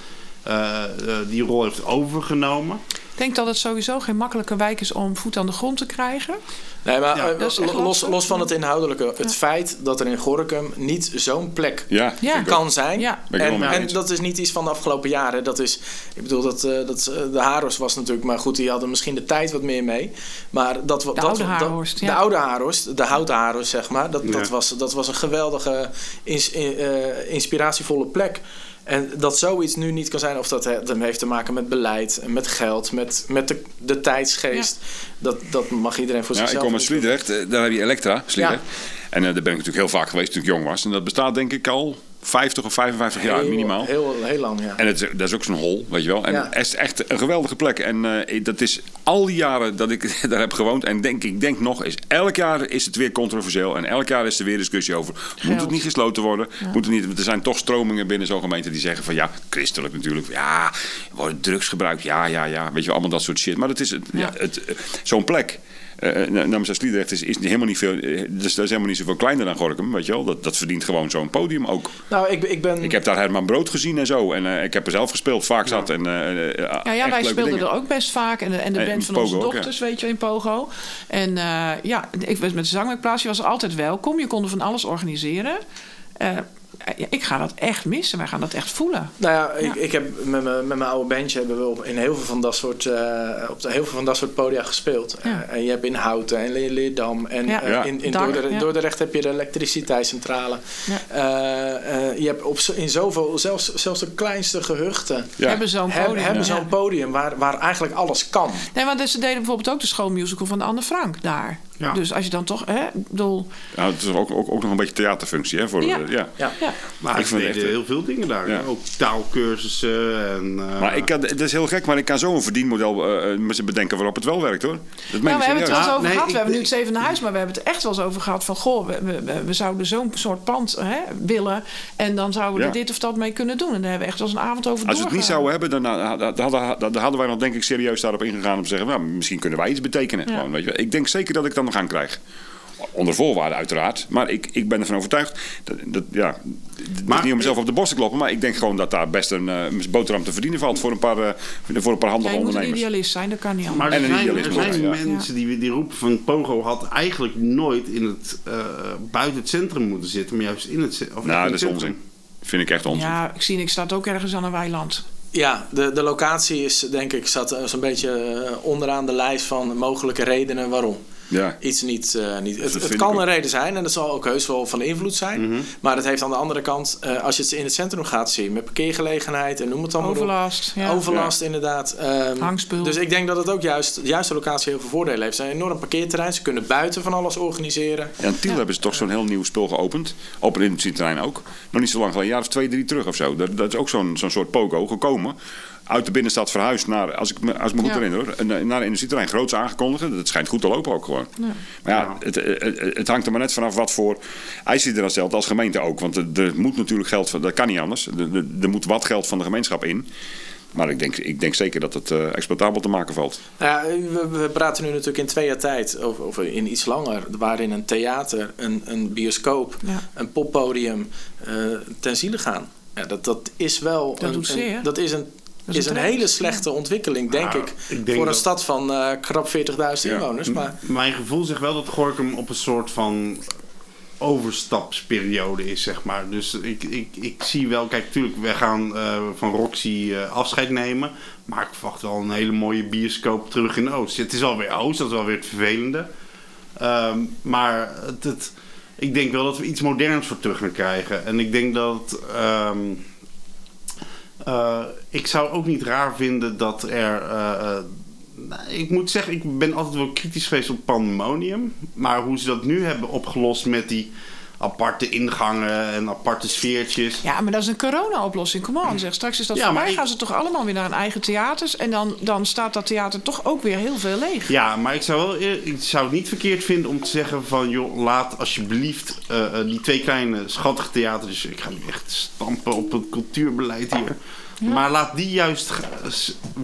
die rol heeft overgenomen. Ik denk dat het sowieso geen makkelijke wijk is om voet aan de grond te krijgen. Nee, maar Ja. eh, los, los van het inhoudelijke. Het feit dat er in Gorkum niet zo'n plek Ja. Ja. kan zijn. Ja. Ben ik En, en dat is niet iets van de afgelopen jaren. Dat is, ik bedoel, dat, eh, dat, eh, de Haros was natuurlijk... Maar goed, die hadden misschien de tijd wat meer mee. Maar dat, De dat, oude dat- Haarhorst, De ja. oude Haarhorst, de houten Haarhorst, zeg maar. Dat, Ja. dat, was, dat was een geweldige, ins- eh, inspiratievolle plek. En dat zoiets nu niet kan zijn, of dat, dat heeft te maken met beleid, met geld, met, met de, de tijdsgeest. Dat, dat mag iedereen voor Ja, ik zichzelf kom uit. Sliedrecht, eh, daar heb je Elektra, Sliedrecht. En eh, daar ben ik natuurlijk heel vaak geweest toen ik jong was. En dat bestaat denk ik al 50 of 55 jaar minimaal. Heel, heel lang, ja. En het, dat is ook zo'n hol, weet je wel. En Ja. het is echt een geweldige plek. En eh, dat is al die jaren dat ik daar heb gewoond. En denk, ik denk nog, is elk jaar is het weer controversieel. En elk jaar is er weer discussie over. Moet Geld. het niet gesloten worden? Moet het niet, want er zijn toch stromingen binnen zo'n gemeente die zeggen van ja, christelijk natuurlijk. Ja, wordt drugs gebruikt. Ja, ja, ja. Weet je wel, allemaal dat soort shit. Maar het is het, ja. het, zo'n plek. Eh namens is, is helemaal niet veel. eh, Dus dat is helemaal niet zoveel kleiner dan Gorkum, weet je wel. Dat, dat verdient gewoon zo'n podium ook. Nou, ik, ik ben... Ik heb daar Herman Brood gezien en zo. En ik heb er zelf gespeeld, vaak zat. En, Ja, ja wij speelden dingen. er ook best vaak. En de, en de En band van Pogo onze ja. dochters, weet je, in Pogo. En ja, ik was met de zangwerkplaats. Je was altijd welkom. Je kon er van alles organiseren. Ik ga dat echt missen. Wij gaan dat echt voelen. Nou ja, ik, Ja. ik heb met mijn, met mijn oude bandje hebben we op, in heel veel van dat soort, eh, op de- heel veel van dat soort podia gespeeld. Ja. Eh, en je hebt in Houten en Le- Leerdam en Ja. eh, Ja. in, in Dak, Dordrecht, ja. Dordrecht heb je de elektriciteitscentrale. Ja. Eh, eh, je hebt op, in zoveel, zelfs, zelfs de kleinste gehuchten, Ja. Hebben zo'n heb- podium. hebben ja. zo'n podium waar, waar eigenlijk alles kan. Nee, want ze deden bijvoorbeeld ook de schoolmusical van Anne Frank daar. Ja. Dus als je dan toch, hè, bedoel, Ja, het is ook, ook, ook nog een beetje theaterfunctie. Hè, voor, Ja. de- ja. Ja. ja. Maar Ik vind het echt, heel veel dingen daar. Ja. Ook taalkursussen en... eh, Maar ik kan, dat is heel gek, maar ik kan zo een verdienmodel eh, eh, bedenken waarop het wel werkt hoor. Dat Nou, ik we hebben het wel eens over nee, gehad. ik- We hebben nu het zeven naar huis, maar we hebben het er echt wel eens over gehad. Van goh, we, we, we- zouden zo'n soort pand hè, willen. En dan zouden we Ja. er dit of dat mee kunnen doen. En daar hebben we echt wel eens een avond over Als we het niet zouden hebben, dan, eh, dan, hadden, dan hadden wij nog denk ik serieus daarop ingegaan om te zeggen, nou, misschien kunnen wij iets betekenen. Ja. Gewoon, weet je. wel. Ik denk zeker dat ik dat nog aan krijg. Onder voorwaarden uiteraard. Maar ik, ik ben ervan overtuigd. Dat, dat, ja, het Maar- niet om mezelf op de borst te kloppen. Maar ik denk gewoon dat daar best een eh, boterham te verdienen valt. Voor een paar, eh, voor een paar handige Jij moet een ondernemers. idealist zijn, dat kan niet anders. Maar er zijn, er zijn ja. mensen die, die roepen van Pogo had eigenlijk nooit in het, eh, buiten het centrum moeten zitten, maar juist in het centrum. Nou, dat is onzin. Vind ik echt onzin. Ja, ik zie niks staat ook ergens aan een weiland. Ja, de, de locatie is denk ik zat zo'n beetje onderaan de lijst van mogelijke redenen waarom. Ja. Iets niet. eh, niet. Het, kan een reden zijn en dat zal ook heus wel van invloed zijn. Mhm. Maar het heeft aan de andere kant, eh, als je het in het centrum gaat zien, met parkeergelegenheid en noem het allemaal op. Overlast. Ja. Overlast, inderdaad. Ehm, Hangspul. Dus ik denk dat het ook juist, de juiste locatie heel veel voordelen heeft. Het is een enorm parkeerterrein. Ze kunnen buiten van alles organiseren. Ja, in Tiel hebben ze toch zo'n heel nieuw spul geopend. Op een industrieterrein ook. Nog niet zo lang geleden, een jaar of twee, drie terug of zo. Dat, dat is ook zo'n zo'n soort pogo gekomen. Uit de binnenstad verhuisd naar, als ik me, als ik me goed Ja. herinner, hoor, naar een industrieterrein groots aangekondigd. Dat schijnt goed te lopen ook gewoon. Ja. Maar ja, het, het, het hangt er maar net vanaf wat voor eis je er dan stelt als gemeente ook. Want er, er moet natuurlijk geld, van- dat kan niet anders. Er, er- er moet wat geld van de gemeenschap in. Maar ik denk, ik denk zeker dat het eh, exploitabel te maken valt. Nou ja, we, we praten nu natuurlijk in twee jaar tijd, of, of in iets langer, waarin een theater, een, een bioscoop, Ja. een poppodium eh, ten ziele gaan. Ja, dat, dat is wel Dat een, doet een- dat is een, is is een hele slechte ontwikkeling, denk Nou, ik. ik denk voor een stad van eh, krap 40.000 Ja. inwoners. Maar Mijn gevoel zegt wel dat Gorkum op een soort van overstapsperiode is, zeg maar. Dus ik, ik, ik zie wel, kijk, natuurlijk, we gaan eh, van Roxy eh, afscheid nemen. Maar ik verwacht wel een hele mooie bioscoop terug in Oost. Het is alweer Oost, dat is wel weer het vervelende. Ehm, maar het, het, ik denk wel dat we iets moderns voor terug gaan krijgen. En ik denk dat. ehm, eh, ik zou ook niet raar vinden dat er. eh, eh, nou, ik moet zeggen, ik ben altijd wel kritisch geweest op Pandemonium. Maar hoe ze dat nu hebben opgelost met die aparte ingangen en aparte sfeertjes. Ja, maar dat is een corona-oplossing. Kom on, zeg. Straks is dat Ja, voorbij. maar ik- Gaan ze toch allemaal weer naar hun eigen theaters. En dan, dan staat dat theater toch ook weer heel veel leeg. Ja, maar ik zou, wel, ik zou het niet verkeerd vinden om te zeggen van... joh, laat alsjeblieft eh, eh, die twee kleine schattige theaters... ik ga nu echt stampen op het cultuurbeleid hier... Maar laat die juist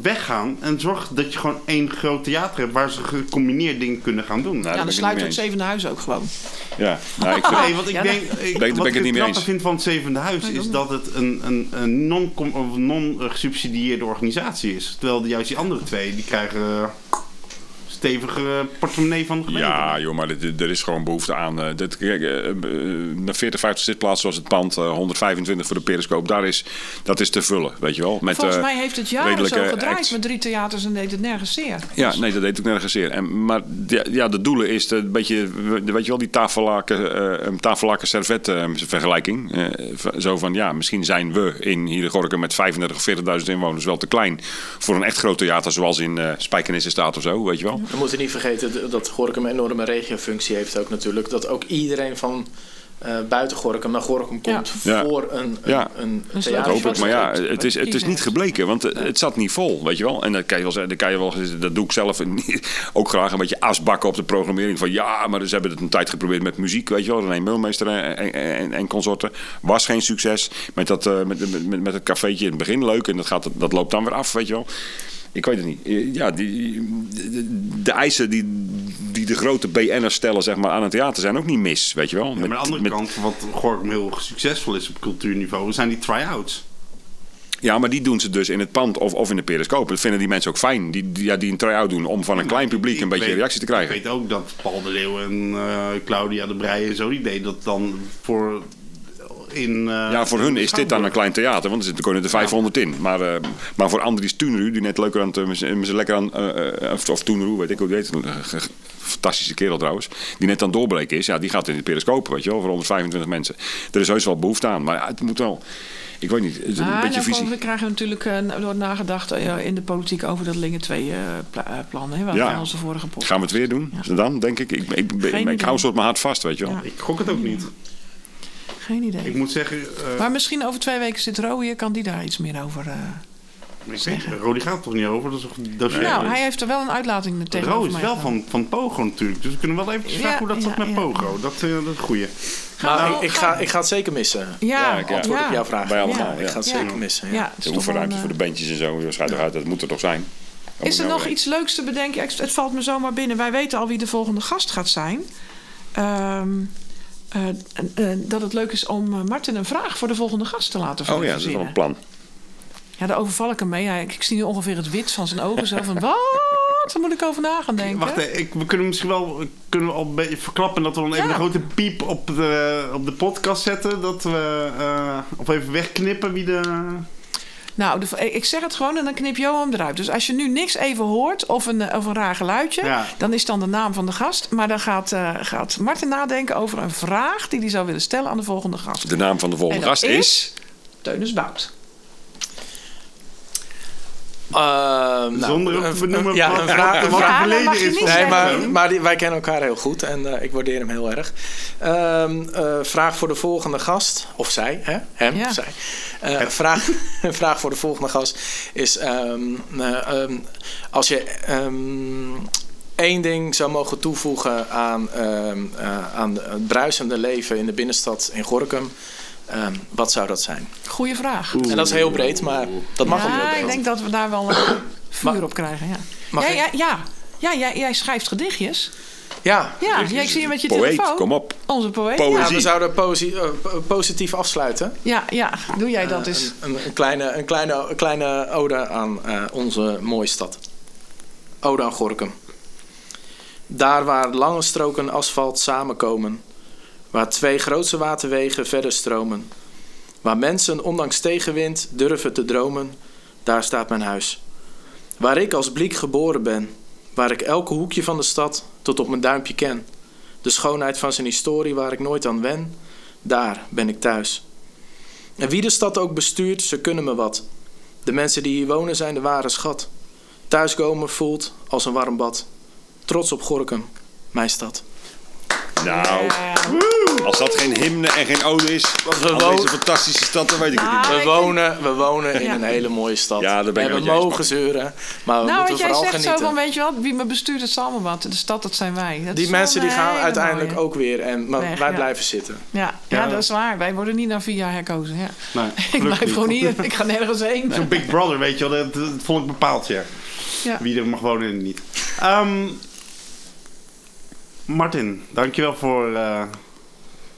weggaan en zorg dat je gewoon één groot theater hebt... waar ze gecombineerd dingen kunnen gaan doen. Nou, ja, dan sluit het zevende huis ook gewoon. Ja, nou, ik vind, Nee, wat ik Ja, denk, ik, ben ik het wat ik het eens. vind van het Zevende Huis is dat het een, een, een non- non-gesubsidieerde organisatie is. Terwijl juist die andere twee, die krijgen stevige portemonnee van de gemeente. Ja, joh, maar dit- er is gewoon behoefte aan. eh, dit, kijk, eh, eh, naar 40, 50 zitplaatsen zoals het pand, eh, 125 voor de periscoop, daar is, dat is te vullen, weet je wel. Met, Volgens eh, mij heeft het jaren zo gedraaid met drie theaters en deed het nergens zeer. Ja, nee, dat deed ook nergens zeer. En, maar ja, ja, de doelen is een beetje, weet je wel, die tafellaken, eh, een tafellaken servet eh, vergelijking. Eh, zo van, ja, misschien zijn we in hier Gorkum met 35 of 40.000 inwoners wel te klein voor een echt groot theater zoals in eh Spijkenisse staat of zo, weet je wel. We moeten niet vergeten dat Gorkum een enorme regiofunctie heeft ook natuurlijk. Dat ook iedereen van eh, buiten Gorkum naar Gorkum komt Ja. voor een, een, Ja. een theater. Dat hoop ik, maar ja, het- is, het is niet gebleken, want het, het zat niet vol, weet je wel. En dan kan je wel zeggen, dan kan je wel, dat doe ik zelf ook graag een beetje asbakken op de programmering van ja, maar ze hebben het een tijd geprobeerd met muziek, weet je wel. René Mulmeester en, en, en, en consorten. Was geen succes. Met, dat, eh, met, met, met het cafeetje in het begin leuk en dat, gaat, dat loopt dan weer af, weet je wel. Ik weet het niet. Ja, die, de, eisen die, die de grote BN'ers stellen zeg maar, aan het theater zijn ook niet mis, weet je wel. Ja, maar aan de andere kant, wat Gorkum heel succesvol is op cultuurniveau, zijn die try-outs. Ja, maar die doen ze dus in het pand of, of in de periscoop. Dat vinden die mensen ook fijn. Die, die, ja, die een try-out doen om van een klein publiek een beetje weet- reactie te krijgen. Ik weet ook dat Paul de Leeuw en eh, Claudia de Breij en zo, die deden dat dan voor in... eh, Ja, voor hun is dit dan een klein theater, want er zitten kunnen er 500 in. Maar, eh, maar voor Andries Toenru, die net leuker aan het, eh, lekker aan, of, of Toenru, weet ik hoe die heet, een eh, fantastische kerel trouwens, die net aan het doorbreken is, ja, die gaat in de periscoop, weet je wel, voor 125 mensen. Er is heus wel behoefte aan, maar het moet wel, ik weet niet, het is een Ah, beetje nou, visie. we krijgen natuurlijk uh, door nagedacht uh, in de politiek over dat Lingen 2 uh, pla plan. Hè, Ja. van onze vorige podcast. Gaan we het weer doen? Ja. Dan, denk ik. Ik, ik, ik, ik, Geen hou een soort mijn hart vast, weet je wel. Ja. Ik gok het ook niet. Geen idee. Ik moet zeggen... eh, Maar misschien over twee weken zit Ro hier, kan die daar iets meer over. Uh, ik weet, Rodi gaat toch niet over? Dat is toch nou, hij heeft er wel een uitlating tegen. Ro is wel van, van Pogo natuurlijk. Dus we kunnen wel even Ja, vragen hoe dat zat ja, met ja. Pogo. Dat, uh, dat is goeie. Maar we ik, ga, ik ga het zeker missen. Ja, Ja, ik- ja. Antwoord ja. op jouw vraag. Wij allemaal, Ik ja. ga het Ja. zeker missen. Ja. Ja, het is De oefenruimte voor de bandjes en zo, schijt eruit, dat moet er toch zijn? Is er nog iets leuks te bedenken? Het valt me zomaar binnen. Wij weten al wie de volgende gast gaat zijn. eh, dat het leuk is om eh, Martin een vraag voor de volgende gast te laten Oh ja, dat is wel verzinnen. een plan. Ja, daar overval ik hem mee. Ja, ik, zie nu ongeveer het wit van zijn ogen. Zo van, wat? Daar moet ik over na gaan denken. Wacht, eh, ik, we kunnen misschien wel kunnen we al een beetje verklappen dat we dan even Ja. een grote piep op de, op de podcast zetten. Dat we, eh, of even wegknippen wie de... Nou, de- ik zeg het gewoon en dan knip Johan eruit. Dus als je nu niks even hoort of een, eh, of een raar geluidje... Ja. dan is dan de naam van de gast. Maar dan gaat, eh, gaat Martin nadenken over een vraag... die hij zou willen stellen aan de volgende gast. De naam van de volgende gast is... Teunus Bout. Ehm, nou, Zonder een- hem te benoemen een- ja, wat- een vraag- wat een vraag- verleden mag je is Nee, maar, maar die, wij kennen elkaar heel goed en eh, ik waardeer hem heel erg. Ehm, eh, vraag voor de volgende gast, of zij, hè? hem, Ja. zij. Eh, vraag, een vraag voor de volgende gast is: ehm, eh, ehm, als je ehm, één ding zou mogen toevoegen aan, ehm, eh, aan het bruisende leven in de binnenstad in Gorkum, ehm, wat zou dat zijn? Goeie vraag. En dat is heel breed, maar dat mag ook ja, heel ik denk dat we daar wel een vuur Mag- op krijgen. Ja, Mag ja, ja, ja. ja jij, jij schrijft gedichtjes. Ja, Ja, ja, ik zie je met je Poëet, telefoon. kom op. Onze poëet. Poëzie. Ja, we zouden posi- eh, po- positief afsluiten. Ja, ja, doe jij dat Eh, eens. Een, een, een kleine, een, kleine, een kleine ode aan eh, onze mooie stad. Ode aan Gorkum. Daar waar lange stroken asfalt samenkomen. Waar twee grootse waterwegen verder stromen. Waar mensen ondanks tegenwind durven te dromen. Daar staat mijn huis. Waar ik als bliek geboren ben. Waar ik elke hoekje van de stad tot op mijn duimpje ken. De schoonheid van zijn historie waar ik nooit aan wen. Daar ben ik thuis. En wie de stad ook bestuurt, ze kunnen me wat. De mensen die hier wonen zijn de ware schat. Thuiskomen voelt als een warm bad. Trots op Gorkum, mijn stad. Nou, als dat geen hymne en geen ode is we aan wo- deze fantastische stad, dan weet ik het niet. We ik wonen, we wonen in Ja. een hele mooie stad. Ja, daar ben ik we mogen zeuren, maar we Nou, moeten wat jij vooral zegt genieten. zo van, weet je wat, wie me bestuurt, het zal me wat. De stad, dat zijn wij. Dat Die mensen die gaan uiteindelijk mooie. ook weer. En, maar Weg, wij ja. blijven zitten. Ja, ja, Ja. dat is waar. Wij worden niet na vier jaar herkozen. Ja. Nee, Ik blijf gewoon hier. Ik ga nergens heen. Zo'n Big Brother, weet je wel, dat, dat volk bepaalt je. Ja. Wie er mag wonen en niet. Ehm, Martin, dankjewel voor, eh,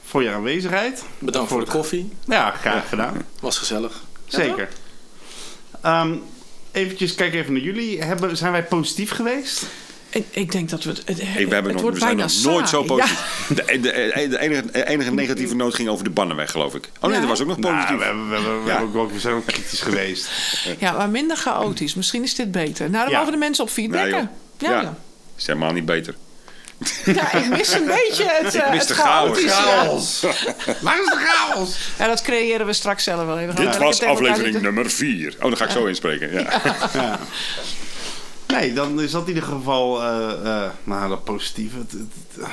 voor je aanwezigheid. Bedankt voor de koffie. Ja, graag gedaan. Was gezellig. Zeker. Ehm eventjes kijken even naar jullie. Hebben, zijn wij positief geweest? Ik, ik denk dat we het... Het, Ik, we hebben het nog, wordt we zijn bijna nog nooit zo positief. De, de, de enige, enige negatieve noot ging over de Bannenweg, geloof ik. Oh nee, Ja, dat was ook nog Nou, positief. we, hebben, we, hebben, we, Ja. hebben ook, we zijn ook kritisch geweest. Ja. ja, maar minder chaotisch. Misschien is dit beter. Nou, dan Ja. mogen de mensen op feedbacken. Nee, ja, Ja. ja. Is helemaal niet beter. Ja, ik mis een beetje het, eh, mis het de chaos. Waar is de chaos? Ja, dat creëren we straks zelf wel even. Dit was aflevering nummer 4. Oh, dan ga ik zo inspreken. Ja. Ja. Nee, dan is dat in ieder geval eh, eh, nou, dat positief. Het, het, het-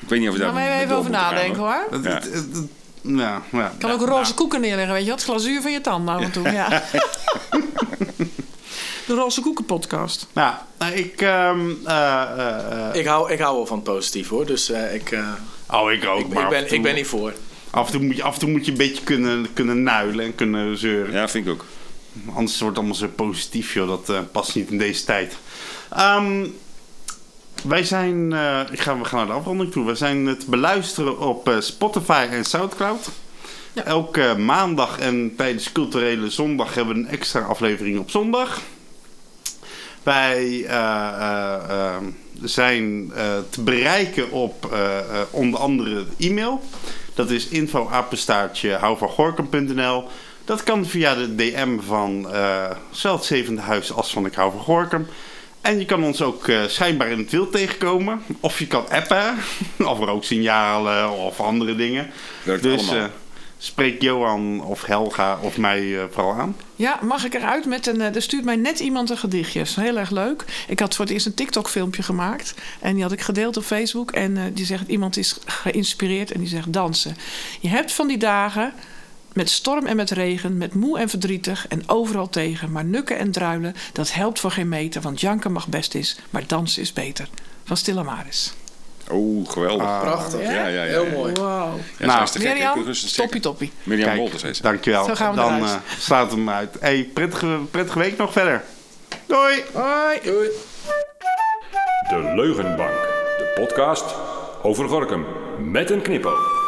Ik weet niet of we daar Gaan we even over gaan, nadenken hoor. Ja. ja, kan ook roze koeken neerleggen, weet je wat? Het glazuur van je tanden af en toe, ja. De roze koeken podcast. Nou, nou, ik... ehm, eh, eh, Ik hou, ik hou wel van het positief hoor. Dus eh, ik, eh, oh, ik ook. ik, maar ik, ben, toe- ik ben niet voor. Af en, toe moet je, af en toe moet je een beetje kunnen, kunnen nuilen en kunnen zeuren. Ja, vind ik ook. Anders wordt het allemaal zo positief, joh. Dat eh, past niet in deze tijd. Ehm, wij zijn... eh, ik ga, we gaan naar de afronding toe. We zijn het beluisteren op Spotify en Soundcloud. Ja. Elke maandag en tijdens culturele zondag hebben we een extra aflevering op zondag. Wij eh, eh, eh, zijn eh, te bereiken op onder andere e-mail. Dat is info-apenstaartje houvangorkum.nl. Dat kan via de DM van eh zowel het zevende huis als van Ik hou van Gorkum. En je kan ons ook schijnbaar in het wild tegenkomen. Of je kan appen, of rooksignalen of andere dingen. Werkt dus allemaal. Spreek Johan of Helga of mij eh, vooral aan. Ja, mag ik eruit met een... eh, Er stuurt mij net iemand een gedichtje. Is Heel erg leuk. Ik had voor het eerst een TikTok-filmpje gemaakt. En die had ik gedeeld op Facebook. En eh, die zegt, iemand is geïnspireerd en die zegt dansen. Je hebt van die dagen... Met storm en met regen, met moe en verdrietig en overal tegen. Maar nukken en druilen, dat helpt voor geen meter. Want janken mag best is, maar dansen is beter. Van Stille Maris. Oh, geweldig. Prachtig. Ja, ja, ja. Heel mooi. Wow. Nou, is Mirjam, toppie toppie. Mirjam Kijk, Wolters heet ze. dankjewel. Zo gaan we Dan eh, slaat hem uit. Hey, prettige, prettige week nog verder. Doei! Hoi. Doei. De Leugenbank. De podcast over Gorkum met een knipoog.